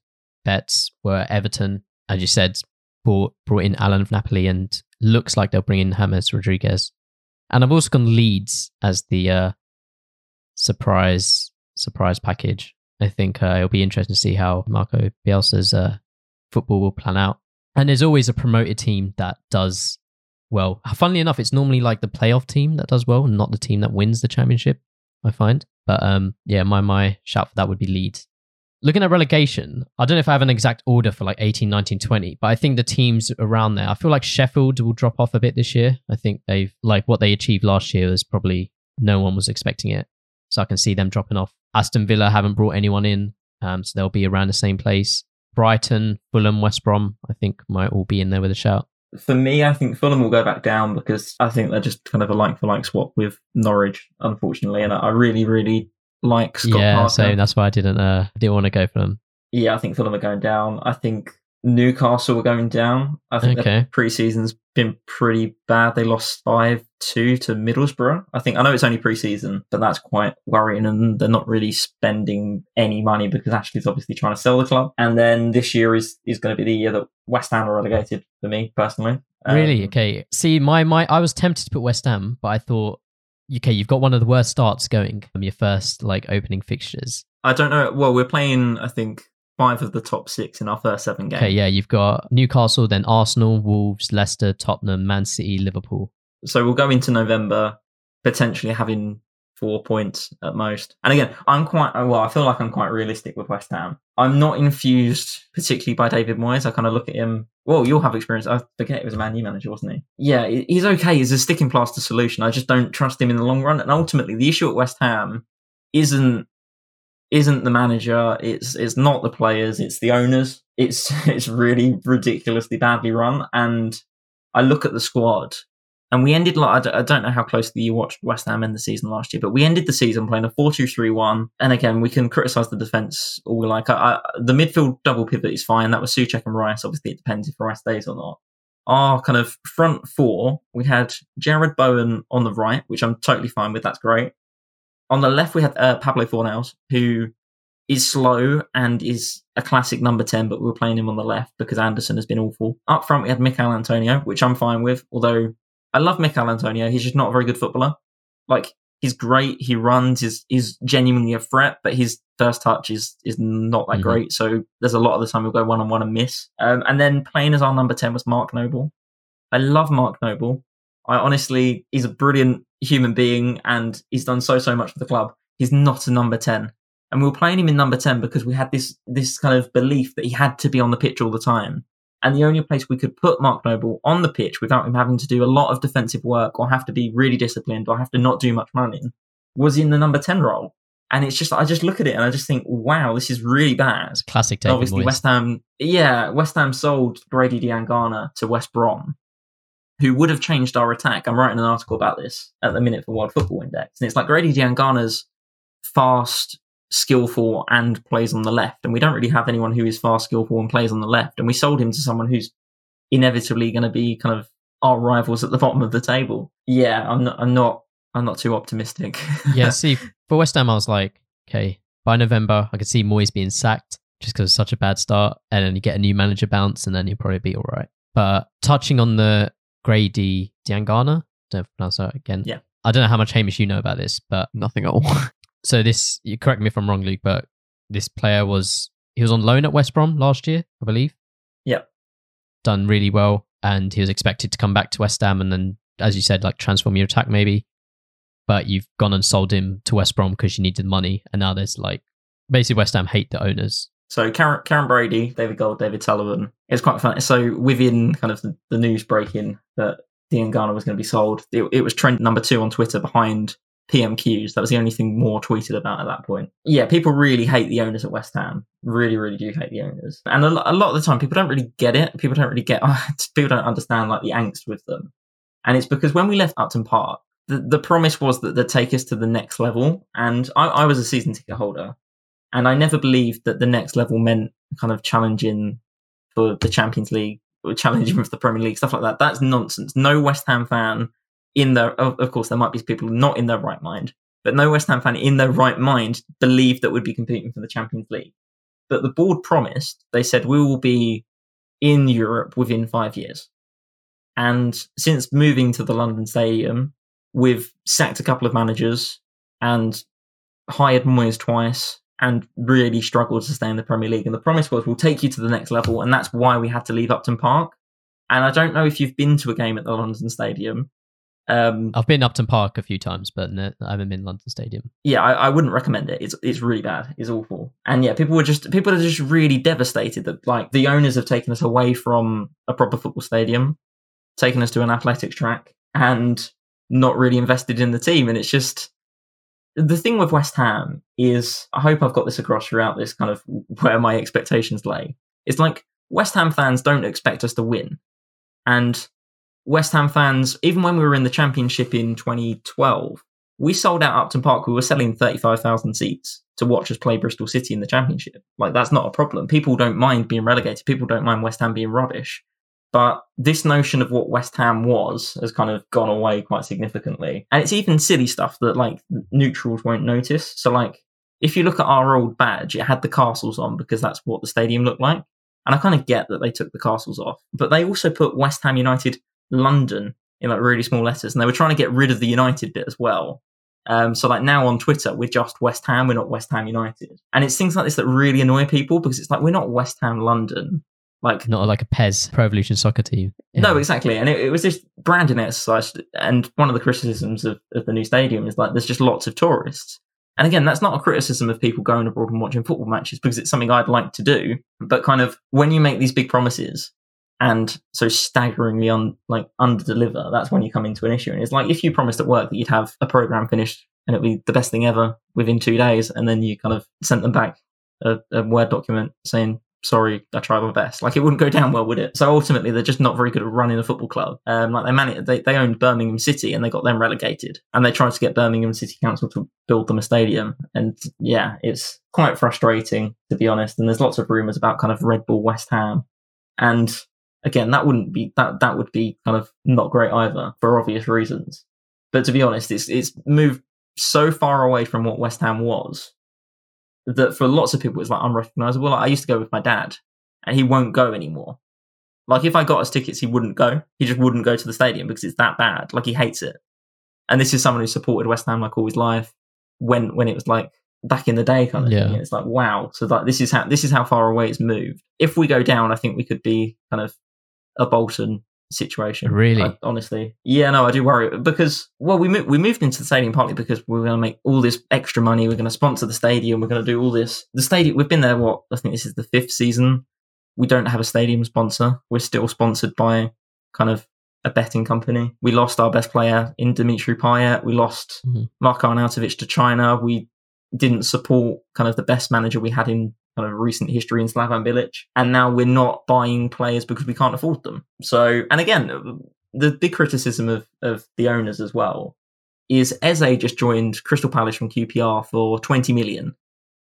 bets were Everton, as you said, brought brought in Allan of Napoli, and looks like they'll bring in James Rodriguez. And I've also gone Leeds as the uh, surprise surprise package. I think uh, it'll be interesting to see how Marco Bielsa's uh, football will plan out. And there's always a promoted team that does well. Funnily enough, it's normally like the playoff team that does well, not the team that wins the championship. I find, but um, yeah, my my shout for that would be Leeds. Looking at relegation, I don't know if I have an exact order for like 18, 19, 20, but I think the teams around there, I feel like Sheffield will drop off a bit this year. I think they've, like, what they achieved last year was probably no one was expecting it. So I can see them dropping off. Aston Villa haven't brought anyone in, um, so they'll be around the same place. Brighton, Fulham, West Brom, I think might all be in there with a shout. For me, I think Fulham will go back down because I think they're just kind of a like for like swap with Norwich, unfortunately. And I really, really like Scott yeah, Parker. so that's why I didn't uh didn't want to go for them. Yeah, I think Fulham are going down. I think Newcastle are going down. I think Okay. their pre-season's been pretty bad. They lost 5-2 to Middlesbrough. I think I know it's only pre-season, but that's quite worrying and they're not really spending any money because Ashley's obviously trying to sell the club. And then this year is is going to be the year that West Ham are relegated for me personally. Um, Really? Okay. See, my my I was tempted to put West Ham, but I thought, okay, you've got one of the worst starts going from your first like opening fixtures. I don't know. Well, we're playing I think five of the top 6 in our first 7 games. Okay, yeah, you've got Newcastle, then Arsenal, Wolves, Leicester, Tottenham, Man City, Liverpool. So we'll go into November potentially having four points at most. And again, I'm quite uh, well. I feel like I'm quite realistic with West Ham. I'm not infused particularly by David Moyes. I kind of look at him. Well, you'll have experience. I forget it was a Man U manager, wasn't he? Yeah, he's okay. He's a sticking plaster solution. I just don't trust him in the long run. And ultimately, the issue at West Ham isn't isn't the manager. It's it's not the players. It's the owners. It's it's really ridiculously badly run. And I look at the squad and we ended I don't know how closely you watched West Ham end the season last year, but we ended the season playing a 4-2-3-1. And again, we can criticize the defense all we like. I, I, the midfield double pivot is fine. That was Souček and Rice. Obviously, it depends if Rice stays or not. Our kind of front four, we had Jarrod Bowen on the right, which I'm totally fine with. That's great. On the left, we had uh, Pablo Fornals, who is slow and is a classic number 10, but we were playing him on the left because Anderson has been awful. Up front, we had Michail Antonio, which I'm fine with, although I love Michail Antonio. He's just not a very good footballer. Like, he's great. He runs, he's, he's genuinely a threat, but his first touch is, is not that Mhm. great. So there's a lot of the time we'll go one on one and miss. Um, and then playing as our number 10 was Mark Noble. I love Mark Noble. I honestly, he's a brilliant human being and he's done so, so much for the club. He's not a number 10. And we were playing him in number 10 because we had this, this kind of belief that he had to be on the pitch all the time. And the only place we could put Mark Noble on the pitch without him having to do a lot of defensive work or have to be really disciplined or have to not do much running was in the number 10 role. And it's just, I just look at it and I just think, wow, this is really bad. It's classic David Obviously, Moyes. West Ham, yeah, West Ham sold Grady Diangana to West Brom, who would have changed our attack. I'm writing an article about this at the minute for World Football Index, and it's like Grady Diangana's fast, skillful, and plays on the left, and we don't really have anyone who is fast, skillful, and plays on the left, and we sold him to someone who's inevitably going to be kind of our rivals at the bottom of the table. Yeah, I'm not, I'm not, I'm not too optimistic. yeah, see, for West Ham, I was like, okay, by November, I could see Moyes being sacked just because it's such a bad start, and then you get a new manager bounce, and then you'll probably be all right. But touching on the Grady Diangana, don't pronounce that again. Yeah. I don't know how much Hamish you know about this, but nothing at all. so this, you correct me if I'm wrong, Luke, but this player was he was on loan at West Brom last year, I believe. Yep. Done really well, and he was expected to come back to West Ham and then, as you said, like transform your attack maybe. But you've gone and sold him to West Brom because you needed money, and now there's like basically West Ham hate the owners. So Karen, Karen Brady, David Gold, David Sullivan. It's quite funny. So within kind of the, the news breaking that Diangana was going to be sold, it, it was trend number two on Twitter behind PMQs. That was the only thing more tweeted about at that point. Yeah, people really hate the owners at West Ham. Really, really do hate the owners. And a, a lot of the time, people don't really get it. People don't really get. people don't understand like the angst with them. And it's because when we left Upton Park, the, the promise was that they'd take us to the next level. And I, I was a season ticket holder, and I never believed that the next level meant kind of challenging for the Champions League or challenging for the Premier League, stuff like that. That's nonsense. No West Ham fan in their, of, course, there might be people not in their right mind, but no West Ham fan in their right mind believed that would be competing for the Champions League. But the board promised, they said, we will be in Europe within five years. And since moving to the London Stadium, we've sacked a couple of managers and hired Moyes twice and really struggled to stay in the Premier League. And the promise was we'll take you to the next level. And that's why we had to leave Upton Park. And I don't know if you've been to a game at the London Stadium. Um, I've been Upton Park a few times, but no, I haven't been London Stadium. yeah, I, I wouldn't recommend it. It's it's really bad. It's awful. And yeah, people were just people are just really devastated that like the owners have taken us away from a proper football stadium, taken us to an athletics track, and not really invested in the team. And it's just the thing with West Ham is I hope I've got this across throughout this kind of where my expectations lay. It's like West Ham fans don't expect us to win. And West Ham fans, even when we were in the championship in 2012, we sold out Upton Park. We were selling 35,000 seats to watch us play Bristol City in the championship. Like, that's not a problem. People don't mind being relegated. People don't mind West Ham being rubbish. But this notion of what West Ham was has kind of gone away quite significantly. And it's even silly stuff that, like, neutrals won't notice. So, like, if you look at our old badge, it had the castles on because that's what the stadium looked like. And I kind of get that they took the castles off. But they also put West Ham United London in like really small letters, and they were trying to get rid of the United bit as well. Um, so like now on Twitter, we're just West Ham, we're not West Ham United, and it's things like this that really annoy people because it's like we're not West Ham London, like Not like a PES Pro Evolution soccer team. Yeah. no, exactly, and it, it was this branding exercise. And one of the criticisms of, of the new stadium is like there's just lots of tourists. And again, that's not a criticism of people going abroad and watching football matches because it's something I'd like to do. But kind of when you make these big promises and so staggeringly on like under deliver, that's when you come into an issue. And it's like if you promised at work that you'd have a program finished and it'd be the best thing ever within two days, and then you kind of sent them back a, a word document saying sorry, I tried my best. Like it wouldn't go down well, would it? So ultimately, they're just not very good at running a football club. Um, like they managed, they, they owned Birmingham City and they got them relegated, and they tried to get Birmingham City Council to build them a stadium. And yeah, it's quite frustrating to be honest. And there's lots of rumours about kind of Red Bull West Ham, and again, that wouldn't be that that would be kind of not great either for obvious reasons. But to be honest, it's it's moved so far away from what West Ham was that for lots of people it's like unrecognizable. Like, I used to go with my dad, and he won't go anymore. Like if I got us tickets, he wouldn't go. He just wouldn't go to the stadium because it's that bad. Like he hates it. And this is someone who supported West Ham like all his life when when it was like back in the day kind of Yeah. thing. And it's like wow. So like this is how this is how far away it's moved. If we go down, I think we could be kind of a Bolton situation. Really? I- honestly, yeah. No, I do worry because well, we mo- we moved into the stadium partly because we we're going to make all this extra money. We're going to sponsor the stadium. We're going to do all this. The stadium. We've been there. What I think this is the fifth season. We don't have a stadium sponsor. We're still sponsored by kind of a betting company. We lost our best player in Dimitri Payet. We lost Mhm. Marko Arnautovic to China. We didn't support kind of the best manager we had in kind of recent history in Slaven Bilic. And now we're not buying players because we can't afford them. So, and again, the big criticism of, of the owners as well is Eze just joined Crystal Palace from QPR for 20 million.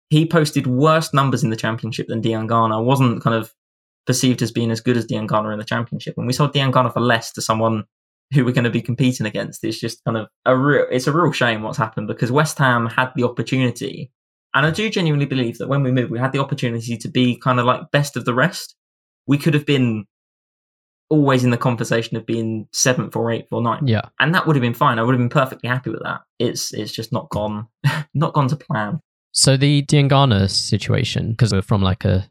He posted worse numbers in the championship than Diangana, wasn't kind of perceived as being as good as Diangana in the championship. And we sold Diangana for less to someone who we're going to be competing against. It's just kind of a real, it's a real shame what's happened because West Ham had the opportunity. And I do genuinely believe that when we moved, we had the opportunity to be kind of like best of the rest. We could have been always in the conversation of being seventh or eighth or ninth Yeah. and that would have been fine. I would have been perfectly happy with that. It's it's just not gone, not gone to plan. So the Diangana situation, because we're from like a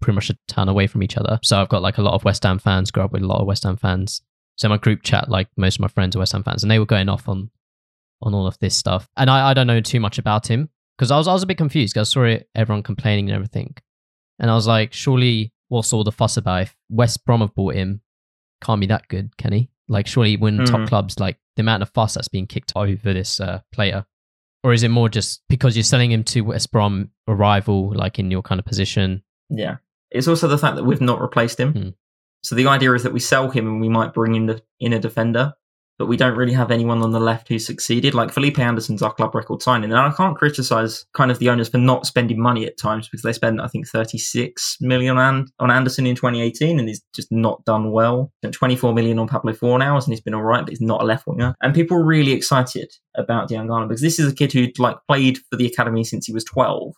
pretty much a town away from each other. So I've got like a lot of West Ham fans, grew up with a lot of West Ham fans. So my group chat, like most of my friends are West Ham fans, and they were going off on on all of this stuff. And I, I don't know too much about him because I was I was a bit confused. 'cause I saw it, everyone complaining and everything, and I was like, surely what's all the fuss about? If West Brom have bought him, can't be that good, can he? Like surely when top Mhm. clubs like the amount of fuss that's being kicked over this uh, player, or is it more just because you're selling him to West Brom, a rival, like in your kind of position? Yeah. It's also the fact that we've not replaced him. Hmm. So the idea is that we sell him and we might bring in the in a defender, but we don't really have anyone on the left who succeeded. Like Felipe Anderson's our club record signing, and I can't criticize kind of the owners for not spending money at times because they spent I think 36 million on, on Anderson in 2018 and he's just not done well. Spent 24 million on Pablo Fornals and he's been all right, but he's not a left winger. And people are really excited about Diangana because this is a kid who'd like played for the academy since he was 12,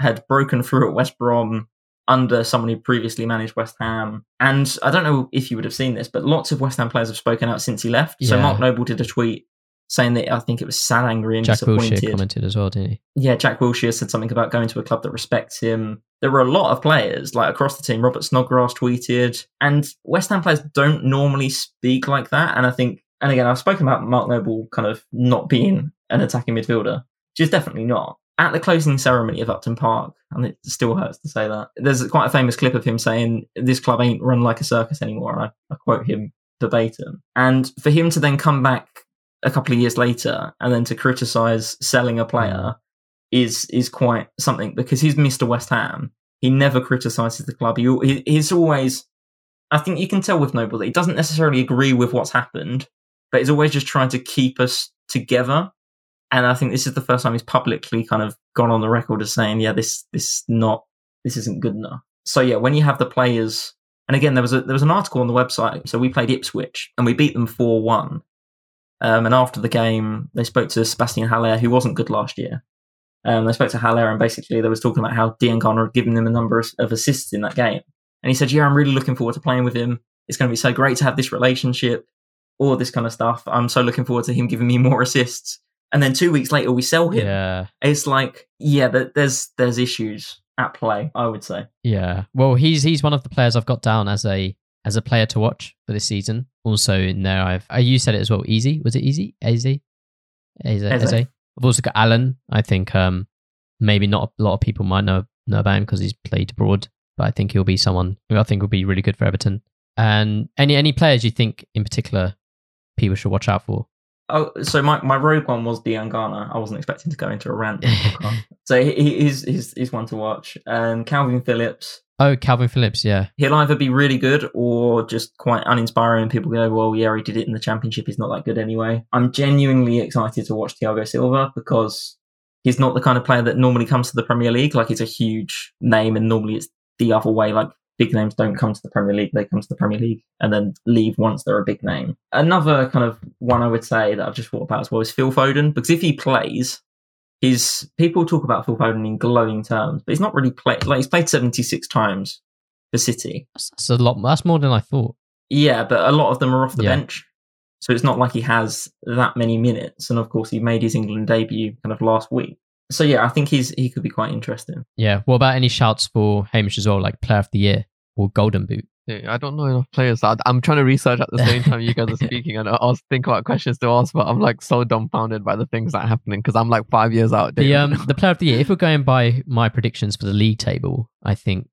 had broken through at West Brom under someone who previously managed West Ham. And I don't know if you would have seen this, but lots of West Ham players have spoken out since he left. So Mark Noble did a tweet saying that I think it was sad, angry, and Jack disappointed. Wilshere commented as well, didn't he? Yeah, Jack Wilshere said something about going to a club that respects him. There were a lot of players like across the team. Robert Snodgrass tweeted, and West Ham players don't normally speak like that. And I think, and again, I've spoken about Mark Noble kind of not being an attacking midfielder, which is definitely not. At the closing ceremony of Upton Park, and it still hurts to say that, there's quite a famous clip of him saying, This club ain't run like a circus anymore. And I, I quote him verbatim. And for him to then come back a couple of years later and then to criticize selling a player mm. is is quite something because he's Mr. West Ham. He never criticizes the club. He, he he's always I think you can tell with Noble that he doesn't necessarily agree with what's happened, but he's always just trying to keep us together. And I think this is the first time he's publicly kind of gone on the record as saying, yeah, this this not this isn't good enough. So yeah, when you have the players and again there was a there was an article on the website. So we played Ipswich and we beat them four one. Um, and after the game, they spoke to Sebastian Haller, who wasn't good last year. Um, they spoke to Haller, and basically they was talking about how Diangana had given them a number of, of assists in that game. And he said, "Yeah, I'm really looking forward to playing with him. It's going to be so great to have this relationship, all this kind of stuff. I'm so looking forward to him giving me more assists." And then two weeks later, we sell him. Yeah. It's like, yeah, there's there's issues at play. I would say. Yeah. Well, he's he's one of the players I've got down as a as a player to watch for this season. Also in there, I've uh, you said it as well. Easy was it easy? Easy. Eze. Eze. I've also got Allan. I think um maybe not a lot of people might know know about him because he's played abroad, but I think he'll be someone who I think will be really good for Everton. And any any players you think in particular people should watch out for? Oh, so my, my rogue one was Diangana. I wasn't expecting to go into a rant. on the podcast. so he, he- he's, he's he's one to watch. Um, Calvin Phillips. Oh, Calvin Phillips. Yeah. He'll either be really good or just quite uninspiring. People go, well, yeah, he did it in the championship. He's not that good anyway. I'm genuinely excited to watch Thiago Silva because he's not the kind of player that normally comes to the Premier League. Like he's a huge name, and normally it's the other way. Like big names don't come to the Premier League; they come to the Premier League and then leave once they're a big name. Another kind of one I would say that I've just thought about as well is Phil Foden because if he plays, his people talk about Phil Foden in glowing terms, but he's not really played. Like he's played 76 times for City. That's, that's a lot. That's more than I thought. Yeah, but a lot of them are off the Yeah. bench. So it's not like he has that many minutes. And of course, he made his England debut kind of last week. So yeah, I think he's he could be quite interesting. Yeah. What about any shouts for Hamish as well, like Player of the Year or Golden Boot? Yeah, I don't know enough players. I- I'm trying to research at the same time you guys are speaking, and I I was thinking about questions to ask, but I'm like so dumbfounded by the things that are happening because I'm like five years out. The um the player of the year. If we're going by my predictions for the league table, I think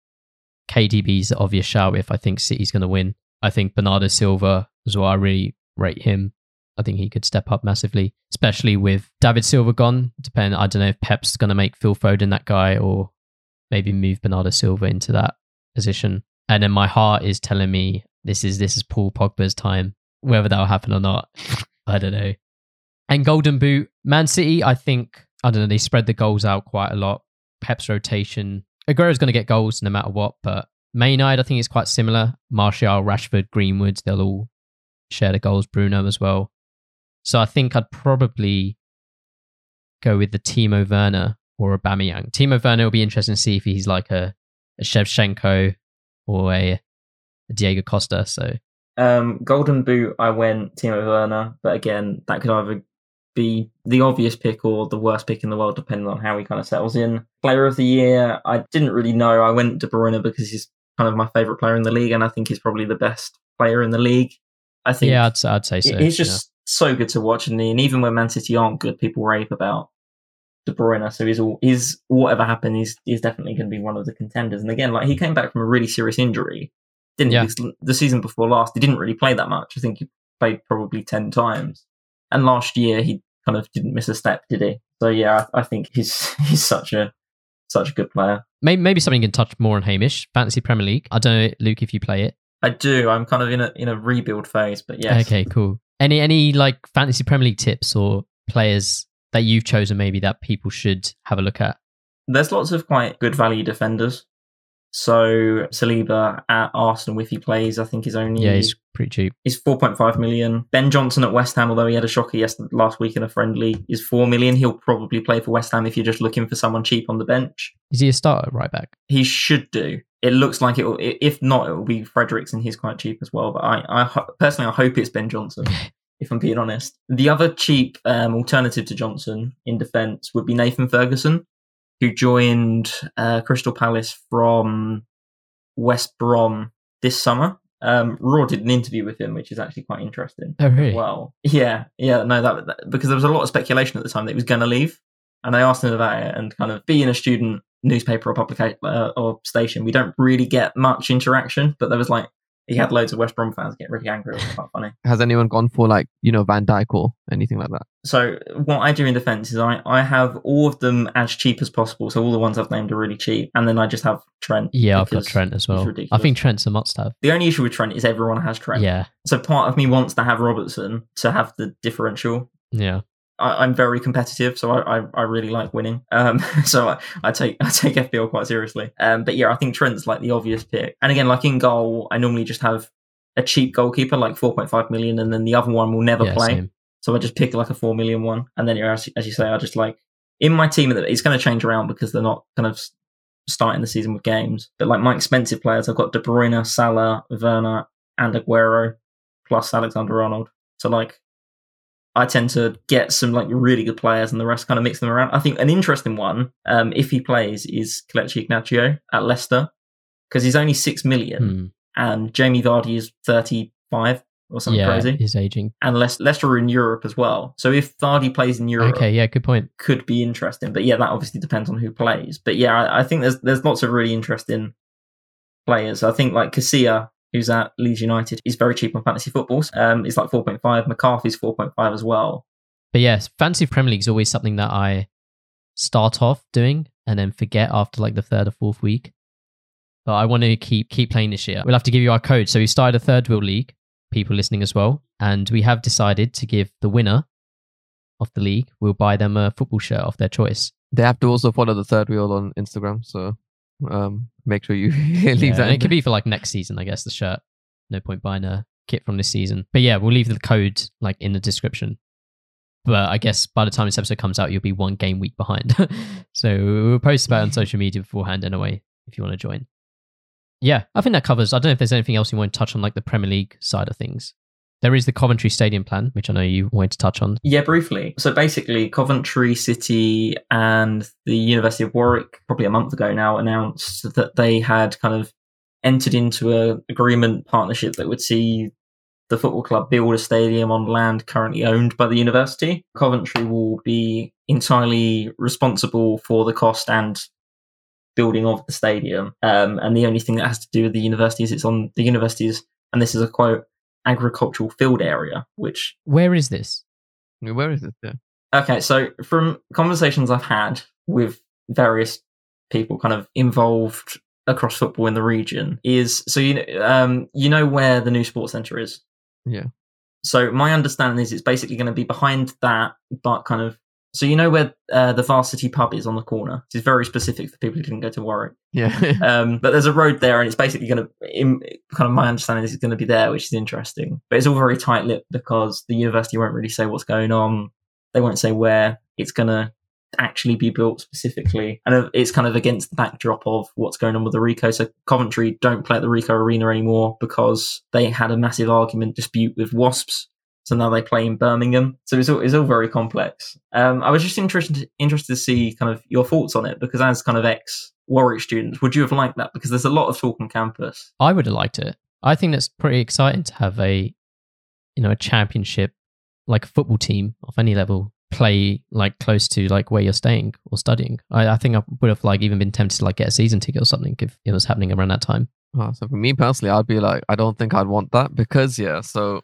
KDB's the obvious shout. If I think City's going to win, I think Bernardo Silva as well. I really rate him. I think he could step up massively, especially with David Silva gone. Depend. I don't know if Pep's going to make Phil Foden that guy or maybe move Bernardo Silva into that position. And then my heart is telling me this is this is Paul Pogba's time. Whether that'll happen or not, I don't know. And Golden Boot, Man City, I think, I don't know, they spread the goals out quite a lot. Pep's rotation. Aguero's going to get goals no matter what, but United, I think it's quite similar. Martial, Rashford, Greenwood, they'll all share the goals. Bruno as well. So I think I'd probably go with the Timo Werner or Aubameyang. Timo Werner will be interesting to see if he's like a, a Shevchenko or a, a Diego Costa. So Um, Golden Boot, I went Timo Werner, but again, that could either be the obvious pick or the worst pick in the world, depending on how he kind of settles in. Player of the year, I didn't really know. I went De Bruyne because he's kind of my favorite player in the league, and I think he's probably the best player in the league. I think. Yeah, I'd, I'd say so. He's just so good to watch, and, and even when Man City aren't good, people rave about De Bruyne. So he's all he's whatever happened, he's he's definitely going to be one of the contenders. And again, like he came back from a really serious injury, didn't Yeah. he? The season before last, he didn't really play that much. I think he played probably ten times. And last year, he kind of didn't miss a step, did he? So yeah, I, I think he's he's such a such a good player. Maybe, maybe something you can touch more on Hamish. Fantasy Premier League. I don't know, Luke, if you play it. I do. I'm kind of in a in a rebuild phase, but yes. Okay, cool. Any any like fantasy Premier League tips or players that you've chosen maybe that people should have a look at? There's lots of quite good value defenders. So Saliba at Arsenal, if he plays, I think is only Yeah, he's pretty cheap. He's 4.5 million. Ben Johnson at West Ham, although he had a shocker yesterday, last week in a friendly, is 4 million. He'll probably play for West Ham if you're just looking for someone cheap on the bench. Is he a starter right back? He should do. It looks like it will, if not, it will be Fredericks and he's quite cheap as well. But I, I ho- personally, I hope it's Ben Johnson, if I'm being honest. The other cheap um, alternative to Johnson in defence would be Nathan Ferguson, who joined uh, Crystal Palace from West Brom this summer. Um, Raw did an interview with him, which is actually quite interesting. Oh, really? Well, yeah, yeah, no, that, that because there was a lot of speculation at the time that he was going to leave, and I asked him about it. And kind of being a student newspaper or publication uh, or station, we don't really get much interaction. But there was like he had loads of West Brom fans get really angry. It was quite funny. Has anyone gone for like you know Van Dijk or anything like that? So what I do in defence is I I have all of them as cheap as possible. So all the ones I've named are really cheap, and then I just have Trent. Yeah, I've got Trent as he's well. I think Trent's a must have. The only issue with Trent is everyone has Trent. Yeah, So part of me wants to have Robertson to have the differential. yeah. I, I'm very competitive, so I, I, I really like winning. Um, so I, I take I take FPL quite seriously. Um, but yeah, I think Trent's like the obvious pick. And again, like in goal, I normally just have a cheap goalkeeper, like 4.5 million, and then the other one will never yeah, play. same. So I just pick like a four million one, and then as, as you say, I just like in my team. It's going to change around because they're not kind of starting the season with games. But like my expensive players, I've got De Bruyne, Salah, Werner, and Aguero, plus Alexander Arnold. So like I tend to get some like really good players, and the rest kind of mix them around. I think an interesting one, um, if he plays, is Kelechi Iheanacho at Leicester because he's only six million, Hmm. and Jamie Vardy is thirty-five or something Yeah, crazy he's aging. and Le- Leicester are in Europe as well. So if Vardy plays in Europe, Okay, yeah, good point. could be interesting. But yeah, that obviously depends on who plays. But yeah, I, I think there's there's lots of really interesting players. I think like Casilla, who's at Leeds United, is very cheap on fantasy football. Um, it's like 4.5. McCarthy's 4.5 as well. But yes, fantasy Premier League is always something that I start off doing and then forget after like the third or fourth week. But I want to keep keep playing this year. We'll have to give you our code. So we started a third wheel league. People listening as well, and we have decided to give the winner of the league. We'll buy them a football shirt of their choice. They have to also follow the third wheel on Instagram, so um, make sure you leave Yeah, that. and it could be for like next season, I guess. The shirt. No point buying a kit from this season. But yeah, we'll leave the code like in the description. But I guess by the time this episode comes out, you'll be one game week behind. so we'll post about it on social media beforehand anyway, if you want to join. Yeah, I think that covers. I don't know if there's anything else you want to touch on, like the Premier League side of things. There is the Coventry Stadium plan, which I know you wanted to touch on. Yeah, briefly. So basically, Coventry City and the University of Warwick, probably a month ago now, announced that they had kind of entered into a agreement partnership that would see the football club build a stadium on land currently owned by the university. Coventry will be entirely responsible for the cost and building of the stadium. Um, and the only thing that has to do with the university is it's on the university's, and this is a quote, agricultural field area, which Where is this? Where is it? Yeah. Okay, so from conversations I've had with various people kind of involved across football in the region is so you know um you know where the new sports center is. Yeah. So my understanding is it's basically going to be behind that, but kind of so you know where uh, the varsity pub is on the corner. It's very specific for people who didn't go to Warwick. Yeah. Um, but there's a road there, and it's basically going to, kind of my understanding is it's going to be there, which is interesting. But it's all very tight lipped because the university won't really say what's going on. They won't say where it's going to actually be built specifically, and it's kind of against the backdrop of what's going on with the Ricoh. So Coventry don't play at the Ricoh Arena anymore because they had a massive argument dispute with Wasps. So now they play in Birmingham. So it's all, it's all very complex. Um, I was just interested interested to see kind of your thoughts on it because as kind of ex Warwick students, would you have liked that? Because there's a lot of talk on campus. I would have liked it. I think that's pretty exciting to have a, you know, a championship, like a football team of any level, play like close to like where you're staying or studying. I, I think I would have like even been tempted to like get a season ticket or something if it was happening around that time. Oh, so for me personally, I'd be like, I don't think I'd want that because yeah. So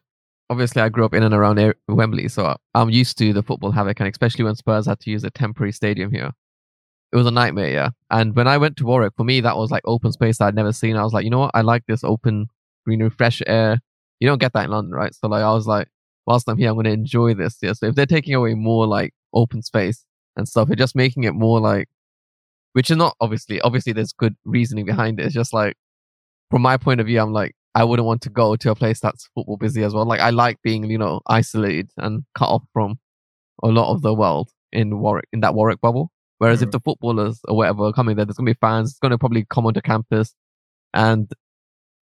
obviously, I grew up in and around Wembley, so I'm used to the football havoc, and especially when Spurs had to use a temporary stadium here, it was a nightmare. Yeah, and when I went to Warwick, for me that was like open space that I'd never seen. I was like, you know what, I like this open greenery, fresh air. You don't get that in London, right? So like, I was like, whilst I'm here, I'm going to enjoy this. Yeah. So if they're taking away more like open space and stuff, it's just making it more like, which is not obviously, obviously there's good reasoning behind it. It's just like, from my point of view, I'm like, I wouldn't want to go to a place that's football busy as well. Like I like being, you know, isolated and cut off from a lot of the world in Warwick, in that Warwick bubble. Whereas if Mm. the footballers or whatever are coming there, there's gonna be fans. It's gonna probably come onto campus, and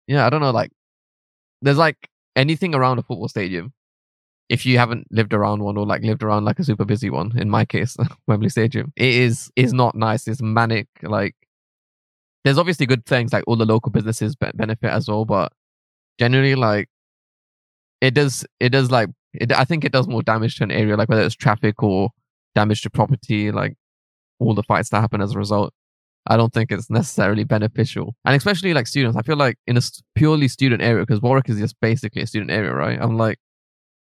yeah, I don't know. Like, there's like anything around a football stadium. If you haven't lived around one or like lived around like a super busy one, in my case, Wembley Stadium, it is is not nice. It's manic. Like, there's obviously good things like all the local businesses be- benefit as well, but generally, like, it does it does like it. I think it does more damage to an area, like whether it's traffic or damage to property, like all the fights that happen as a result. I don't think it's necessarily beneficial. And especially like students, I feel like in a purely student area, because Warwick is just basically a student area, right? I'm like,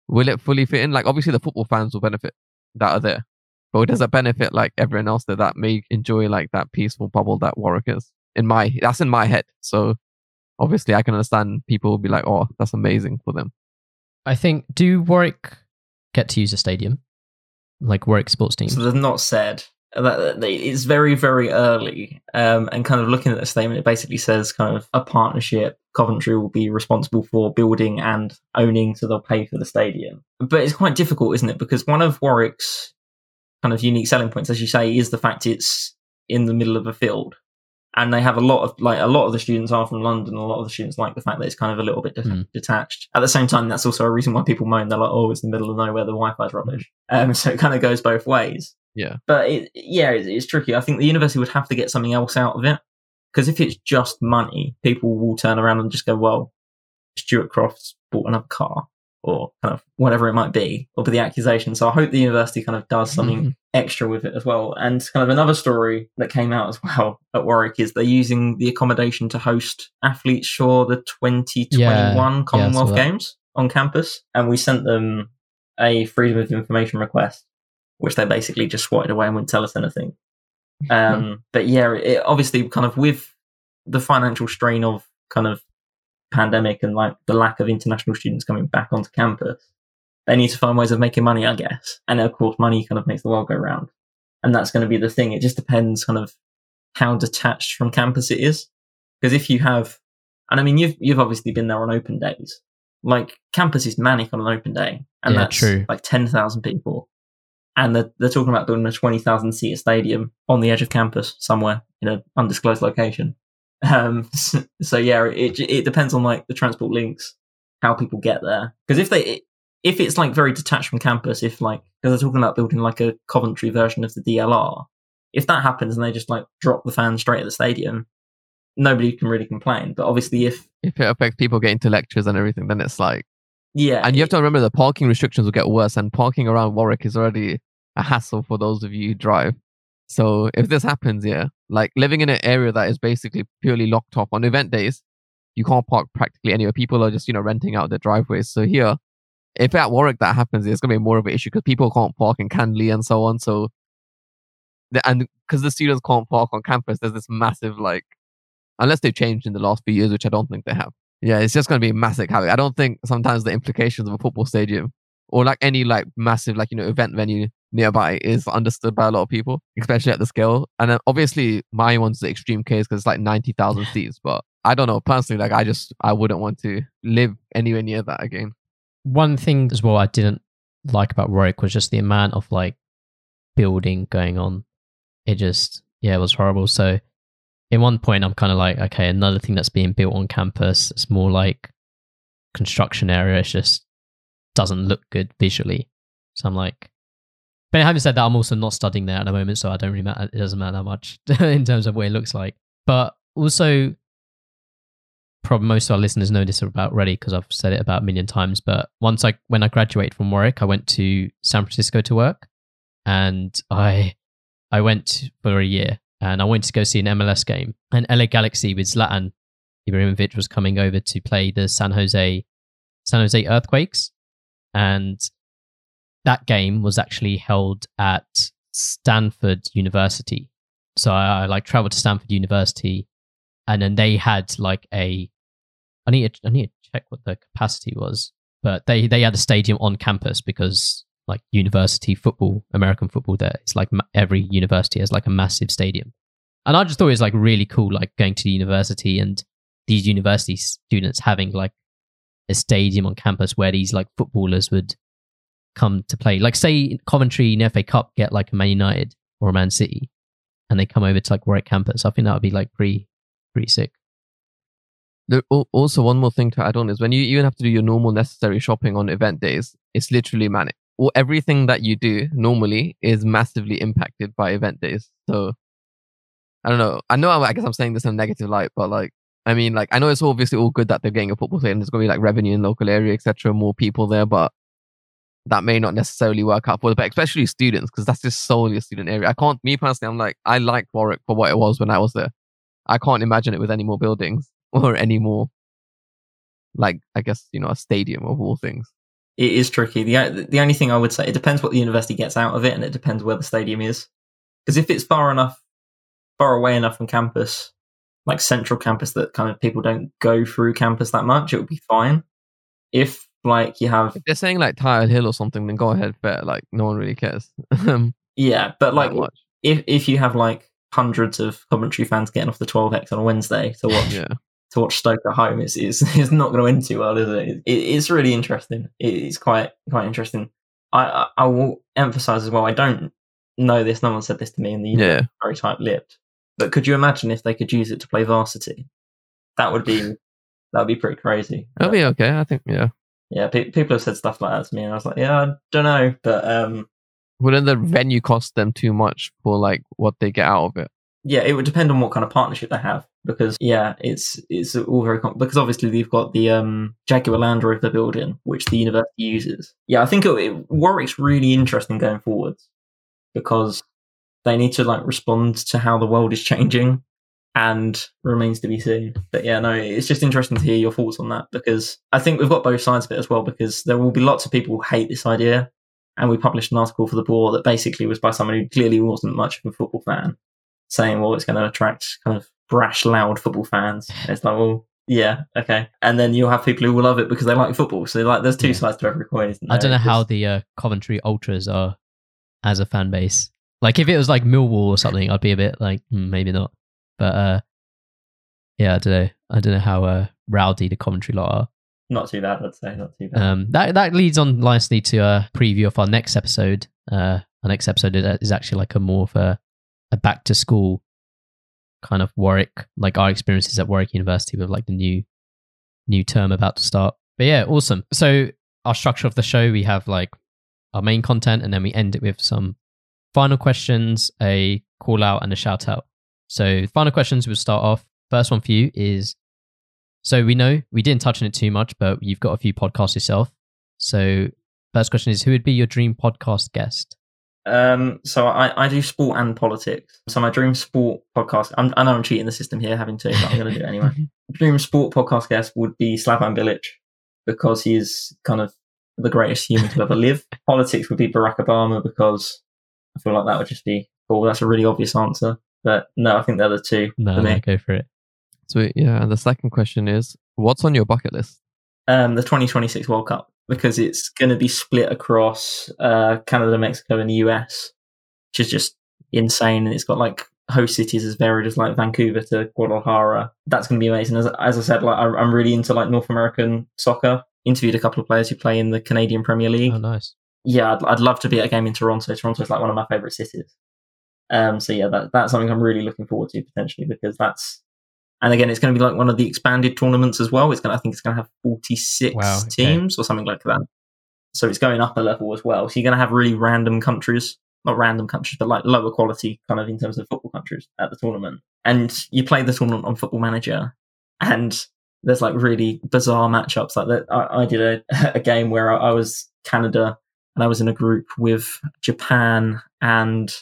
will it fully fit in? Like, obviously the football fans will benefit that are there, but does it benefit like everyone else that that may enjoy like that peaceful bubble that Warwick is? In my, that's in my head. So obviously I can understand people will be like, oh, that's amazing for them. I think, do Warwick get to use a stadium? Like Warwick sports team? So they've not said that that it's very very early. Um, and kind of looking at the statement, it basically says kind of a partnership. Coventry will be responsible for building and owning, so they'll pay for the stadium. But it's quite difficult, isn't it? Because one of Warwick's kind of unique selling points, as you say, is the fact it's in the middle of a field. And they have a lot of like a lot of the students are from London. A lot of the students like the fact that it's kind of a little bit de- Hmm. detached. At the same time, that's also a reason why people moan. They're like, "Oh, it's the middle of nowhere. The Wi-Fi's rubbish." Um, so it kind of goes both ways Yeah. but it, yeah, it's, it's tricky. I think the university would have to get something else out of it because if it's just money, people will turn around and just go, "Well, Stuart Croft's bought another car," or kind of whatever it might be, or be the accusation. So I hope the university kind of does something extra with it as well. And kind of another story that came out as well at Warwick is they're using the accommodation to host athletes for the 2021 Yeah, yeah, Commonwealth that. Games on campus, and we sent them a freedom of information request, which they basically just swatted away and wouldn't tell us anything. Um, but yeah, it obviously kind of with the financial strain of kind of pandemic and like the lack of international students coming back onto campus, they need to find ways of making money, I guess. And of course, money kind of makes the world go round. And that's going to be the thing. It just depends kind of how detached from campus it is. Because if you have, and I mean, you've, you've obviously been there on open days. Like campus is manic on an open day. And Yeah, that's true. like 10,000 people. And they're, they're talking about building a 20,000 seat stadium on the edge of campus somewhere in an undisclosed location. Um, so, so yeah, it, it depends on like the transport links, how people get there. Because if they, if it's like very detached from campus, if like, because they're talking about building like a Coventry version of the DLR, if that happens and they just like drop the fans straight at the stadium, nobody can really complain. But obviously, if If it affects people getting to lectures and everything, then it's like, yeah, and you have to remember the parking restrictions will get worse, and parking around Warwick is already a hassle for those of you who drive. So if this happens, yeah, like living in an area that is basically purely locked off on event days, you can't park practically anywhere. People are just you know renting out their driveways. So here, if at Warwick that happens, it's gonna be more of an issue because people can't park in Canley and so on. So, and because the students can't park on campus, there's this massive like, unless they've changed in the last few years, which I don't think they have. Yeah, it's just going to be a massive havoc. I don't think sometimes the implications of a football stadium or like any like massive like you know event venue nearby is understood by a lot of people, especially at the scale. And then obviously my one's the extreme case because it's like ninety thousand seats. But I don't know personally. Like I just I wouldn't want to live anywhere near that again. One thing as well I didn't like about Warwick was just the amount of like building going on. It just, yeah, it was horrible. So, in one point, I'm kind of like, okay, another thing that's being built on campus. It's more like construction area. It's just doesn't look good visually. So I'm like, but having said that, I'm also not studying there at the moment, so I don't really matter. It doesn't matter that much in terms of what it looks like. But also, probably most of our listeners know this about already because I've said it about a million times. But once I, when I graduated from Warwick, I went to San Francisco to work, and I, I went for a year, and I went to go see an MLS game, and LA Galaxy with Zlatan Ibrahimovic was coming over to play the San Jose, San Jose Earthquakes, and that game was actually held at Stanford University. So I, I like traveled to Stanford University, and then they had like a. I need to, I need to check what the capacity was, but they they had a stadium on campus because like university football, American football. There, it's like ma- every university has like a massive stadium, and I just thought it was like really cool, like going to the university and these university students having like a stadium on campus where these like footballers would come to play. Like say Coventry in FA Cup get like a Man United or a Man City, and they come over to like Warwick campus. I think that would be like pretty pretty sick. There, also, one more thing to add on is when you even have to do your normal necessary shopping on event days, it's literally manic. Or everything that you do normally is massively impacted by event days. So I don't know. I know. I guess I'm saying this in a negative light, but like, I mean, like, I know it's obviously all good that they're getting a football stadium. There's going to be like revenue in local area, etc. More people there, but that may not necessarily work out for but especially students, because that's just solely a student area. I can't, me personally, I'm like, I like Warwick for what it was when I was there. I can't imagine it with any more buildings or any more, like, I guess, you know, a stadium of all things. It is tricky. The the only thing I would say it depends what the university gets out of it, and it depends where the stadium is. Because if it's far enough, far away enough from campus, like central campus, that kind of people don't go through campus that much, it would be fine. If like you have, If they're saying like Tile Hill or something, then go ahead, fair. Like, no one really cares. Um, yeah, but like if if you have like hundreds of Coventry fans getting off the 12x on a Wednesday to watch Yeah. to watch Stoke at home, it's it's, it's not going to end too well, is it? it? It's really interesting. It, it's quite quite interesting. I, I I will emphasize as well. I don't know this. No one said this to me, and the Yeah. very tight lipped. But could you imagine if they could use it to play varsity? That would be that would be pretty crazy. That'll be okay. I think, yeah. Yeah, pe- people have said stuff like that to me, and I was like, yeah, I don't know, but um, Wouldn't the venue cost them too much for like what they get out of it? yeah, it would depend on what kind of partnership they have because yeah, it's it's all very com- because obviously they've got the um Jaguar Land Rover building which the university uses. Yeah, I think it, it, Warwick's really interesting going forwards because they need to like respond to how the world is changing and remains to be seen. But yeah, no, it's just interesting to hear your thoughts on that because I think we've got both sides of it as well because there will be lots of people who hate this idea. And we published an article for the Boar that basically was by someone who clearly wasn't much of a football fan, saying, well, it's going to attract kind of brash, loud football fans. And it's like, well, yeah, okay. And then you'll have people who will love it because they like football. So like, there's two Yeah. sides to every coin. Isn't there? I don't know It's how just- the uh, Coventry Ultras are as a fan base. Like if it was like Millwall or something, I'd be a bit like hmm, maybe not. But uh, yeah, I don't know. I don't know how uh, rowdy the Coventry lot are. not too bad. I'd say not too bad. Um, that that leads on nicely to a preview of our next episode. Uh, our next episode is, actually like a more of a, a back to school kind of Warwick, like our experiences at Warwick University with like the new new term about to start. But yeah, awesome. So our structure of the show, we have like our main content, and then we end it with some final questions, a call out, and a shout out. So final questions we'll start off. First one for you is so we know we didn't touch on it too much, but you've got a few podcasts yourself. So first question is who would be your dream podcast guest? Um, so I, I do sport and politics. So my dream sport podcast. I'm, I know I'm cheating the system here, having to, but I'm going to do it anyway. dream sport podcast guest would be Slaven Bilic because he is kind of the greatest human to ever live. Politics would be Barack Obama because I feel like that would just be cool. That's a really obvious answer, but no, I think they're the two No, no, go for it. Sweet. Yeah. And the second question is, what's on your bucket list? Um, the 2026 World Cup because it's going to be split across uh, Canada, Mexico, and the US, which is just insane. And it's got like host cities as varied as like Vancouver to Guadalajara. That's going to be amazing. As, as I said, like I, I'm really into like North American soccer. Interviewed a couple of players who play in the Canadian Premier League. Oh, nice. yeah, I'd, I'd love to be at a game in Toronto. Toronto's like one of my favorite cities. Um, so yeah, that, that's something I'm really looking forward to potentially because that's, and again, it's going to be like one of the expanded tournaments as well. It's going, to, I think it's going to have 46 Wow, okay. teams or something like that. so it's going up a level as well. So you're going to have really random countries, not random countries, but like lower quality kind of in terms of football countries at the tournament. And you play the tournament on Football Manager, and there's like really bizarre matchups like that. I, I did a, a game where I, I was Canada and I was in a group with Japan and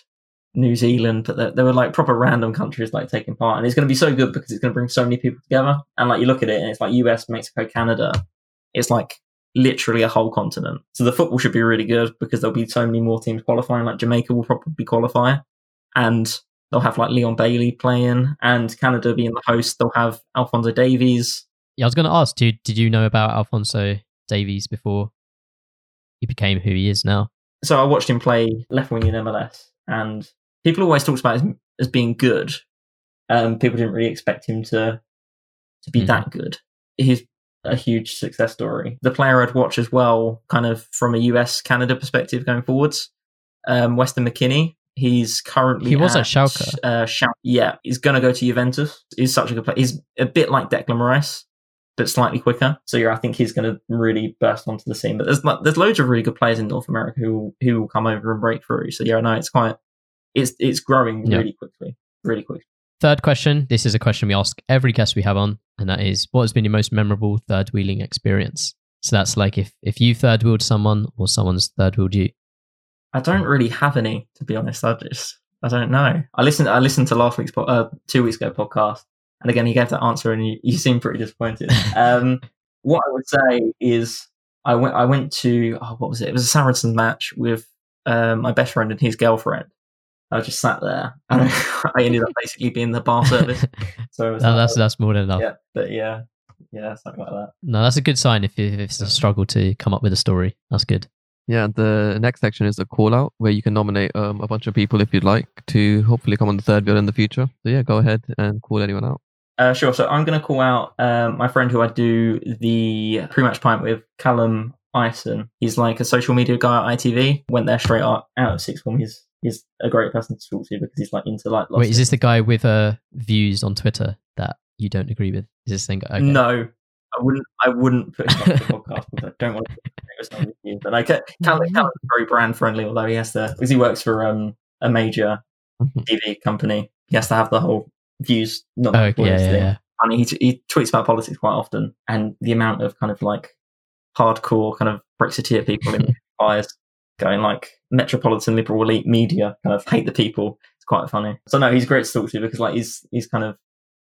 New Zealand, but there, there, were like proper random countries like taking part, and it's going to be so good because it's going to bring so many people together. And like you look at it, and it's like US, Mexico, Canada. It's like literally a whole continent. So the football should be really good because there'll be so many more teams qualifying. Like Jamaica will probably qualify, and they'll have like Leon Bailey playing, and Canada being the host, they'll have Alphonso Davies. Yeah, I was going to ask, did did you know about Alphonso Davies before he became who he is now? So I watched him play left wing in MLS, and people always talked about him as being good. Um, people didn't really expect him to to be mm-hmm. that good. He's a huge success story. The player I'd watch as well, kind of from a US Canada perspective going forwards, um, Weston McKennie. He's currently he was at, at Schalke. Uh, Schalke. Yeah, he's going to go to Juventus. He's such a good player. He's a bit like Declan Rice, but slightly quicker. So yeah, I think he's going to really burst onto the scene. But there's there's loads of really good players in North America who who will come over and break through. So yeah, I know it's quite it's it's growing really quickly, really quickly. Third question. This is a question we ask every guest we have on, and that is, what has been your most memorable third wheeling experience? So that's like if if you third wheeled someone or someone's third wheeled you. I don't really have any, to be honest. I just I don't know. I listened I listened to last week's uh, two weeks ago podcast, and again he gave that answer, and you, you seem pretty disappointed. um, what I would say is I went I went to oh, what was it? It was a Saracens match with uh, my best friend and his girlfriend, I just sat there and I ended up basically being the bar service. So no, like, that's that's more than enough. Yeah, but yeah, yeah, something like that. No, that's a good sign if, if it's a struggle to come up with a story. That's good. Yeah, the next section is a call out where you can nominate um, a bunch of people if you'd like to hopefully come on the third wheel in the future. So yeah, go ahead and call anyone out. Uh, sure. So I'm going to call out um, my friend who I do the pre-match pint with, Callum Ison. He's like a social media guy at ITV. Went there straight out, out of sixth form. He's he's a great person to talk to because he's like into like. Wait, is this the guy with uh, views on Twitter that you don't agree with? Is this thing? Okay. No, I wouldn't. I wouldn't put him on the podcast because I don't want to put his with you. But like, Callum, Callum's very brand friendly, although he has to because he works for um a major mm-hmm. TV company. He has to have the whole views not oh, yeah, yeah, yeah. And he he tweets about politics quite often, and the amount of kind of like hardcore kind of Brexiteer people in fires going like metropolitan liberal elite media kind of hate the people. It's quite funny. So no, he's great to talk to because like he's he's kind of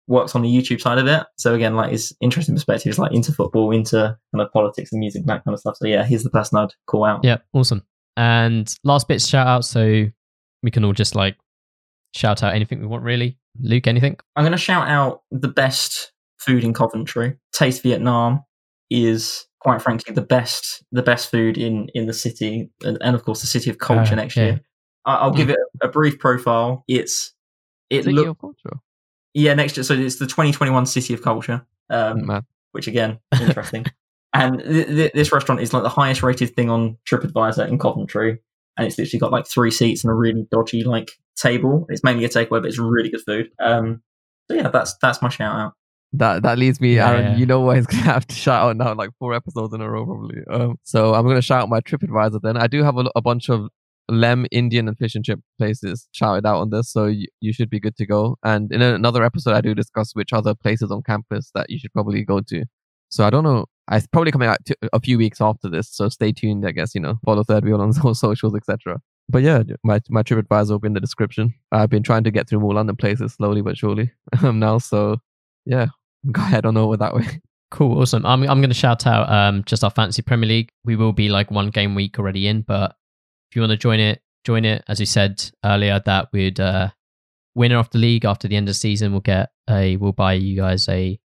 works on the YouTube side of it. So again, like his interesting perspective is like into football, into kind of politics and music, and that kind of stuff. So yeah, he's the person I'd call out. Yeah, awesome. And last bit shout out, so we can all just like shout out anything we want really. Luke, anything? I'm gonna shout out the best food in Coventry. Taste Vietnam is quite frankly the best the best food in in the city and, and of course the city of culture uh, next yeah. year I, will give mm. it a, brief profile. It's it looks yeah next year so it's the 2021 city of culture um, which again interesting. And th- th- this restaurant is like the highest rated thing on tripadvisor in coventry and it's literally got like three seats and a really dodgy like table. It's mainly a takeaway but it's really good food. Um so yeah that's that's my shout out that that leads me, yeah, Aaron. Yeah. You know what? He's gonna have to shout out now, like four episodes in a row, probably. Um, so I'm gonna shout out my TripAdvisor. Then I do have a, a bunch of Leam Indian and fish and chip places shouted out on this, so you, you should be good to go. And in another episode, I do discuss which other places on campus that you should probably go to. So I don't know. It's probably coming out a few weeks after this, so stay tuned. I guess you know, follow Third Wheel on socials, etc. But yeah, my my TripAdvisor will be in the description. I've been trying to get through more London places slowly but surely um, now. So yeah, go ahead on over that way. Cool, awesome. I'm I'm going to shout out um just our fantasy Premier League. We will be like one game week already in, but if you want to join it, join it. As we said earlier, that we'd uh, winner of the league after the end of the season will get a we'll buy you guys a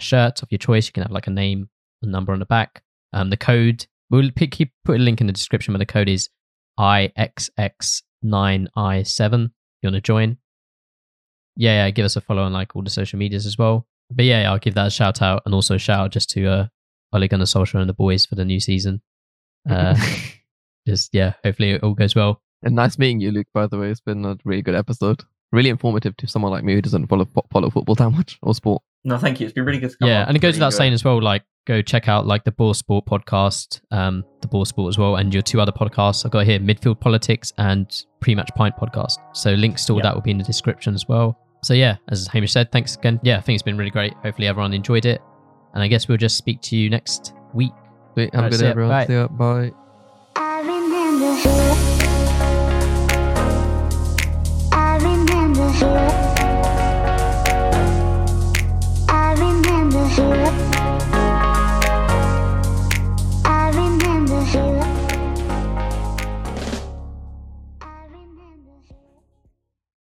shirt of your choice. You can have like a name, a number on the back. Um, the code we'll pick, keep put a link in the description, but the code is IXX9I7. If you want to join, yeah, yeah, give us a follow on like all the social medias as well but yeah, I'll give that a shout out and also a shout out just to uh, Ole Gunnar Solskjaer and the boys for the new season. Uh, just yeah, hopefully it all goes well. And nice meeting you, Luke. By the way, it's been a really good episode. Really informative to someone like me who doesn't follow follow football that much or sport. No, thank you. It's been really good. yeah, and it goes without saying as well. Like go check out like the Boar Sport podcast, um, the Boar Sport as well, and your two other podcasts. I've got here Midfield Politics and Pre Match Pint podcast. So links to all Yeah. that will be in the description as well. So yeah, as Hamish said, thanks again. Yeah, I think it's been really great. Hopefully everyone enjoyed it. And I guess we'll just speak to you next week. Sweet. Have a good day, everyone. Bye. See ya. Bye.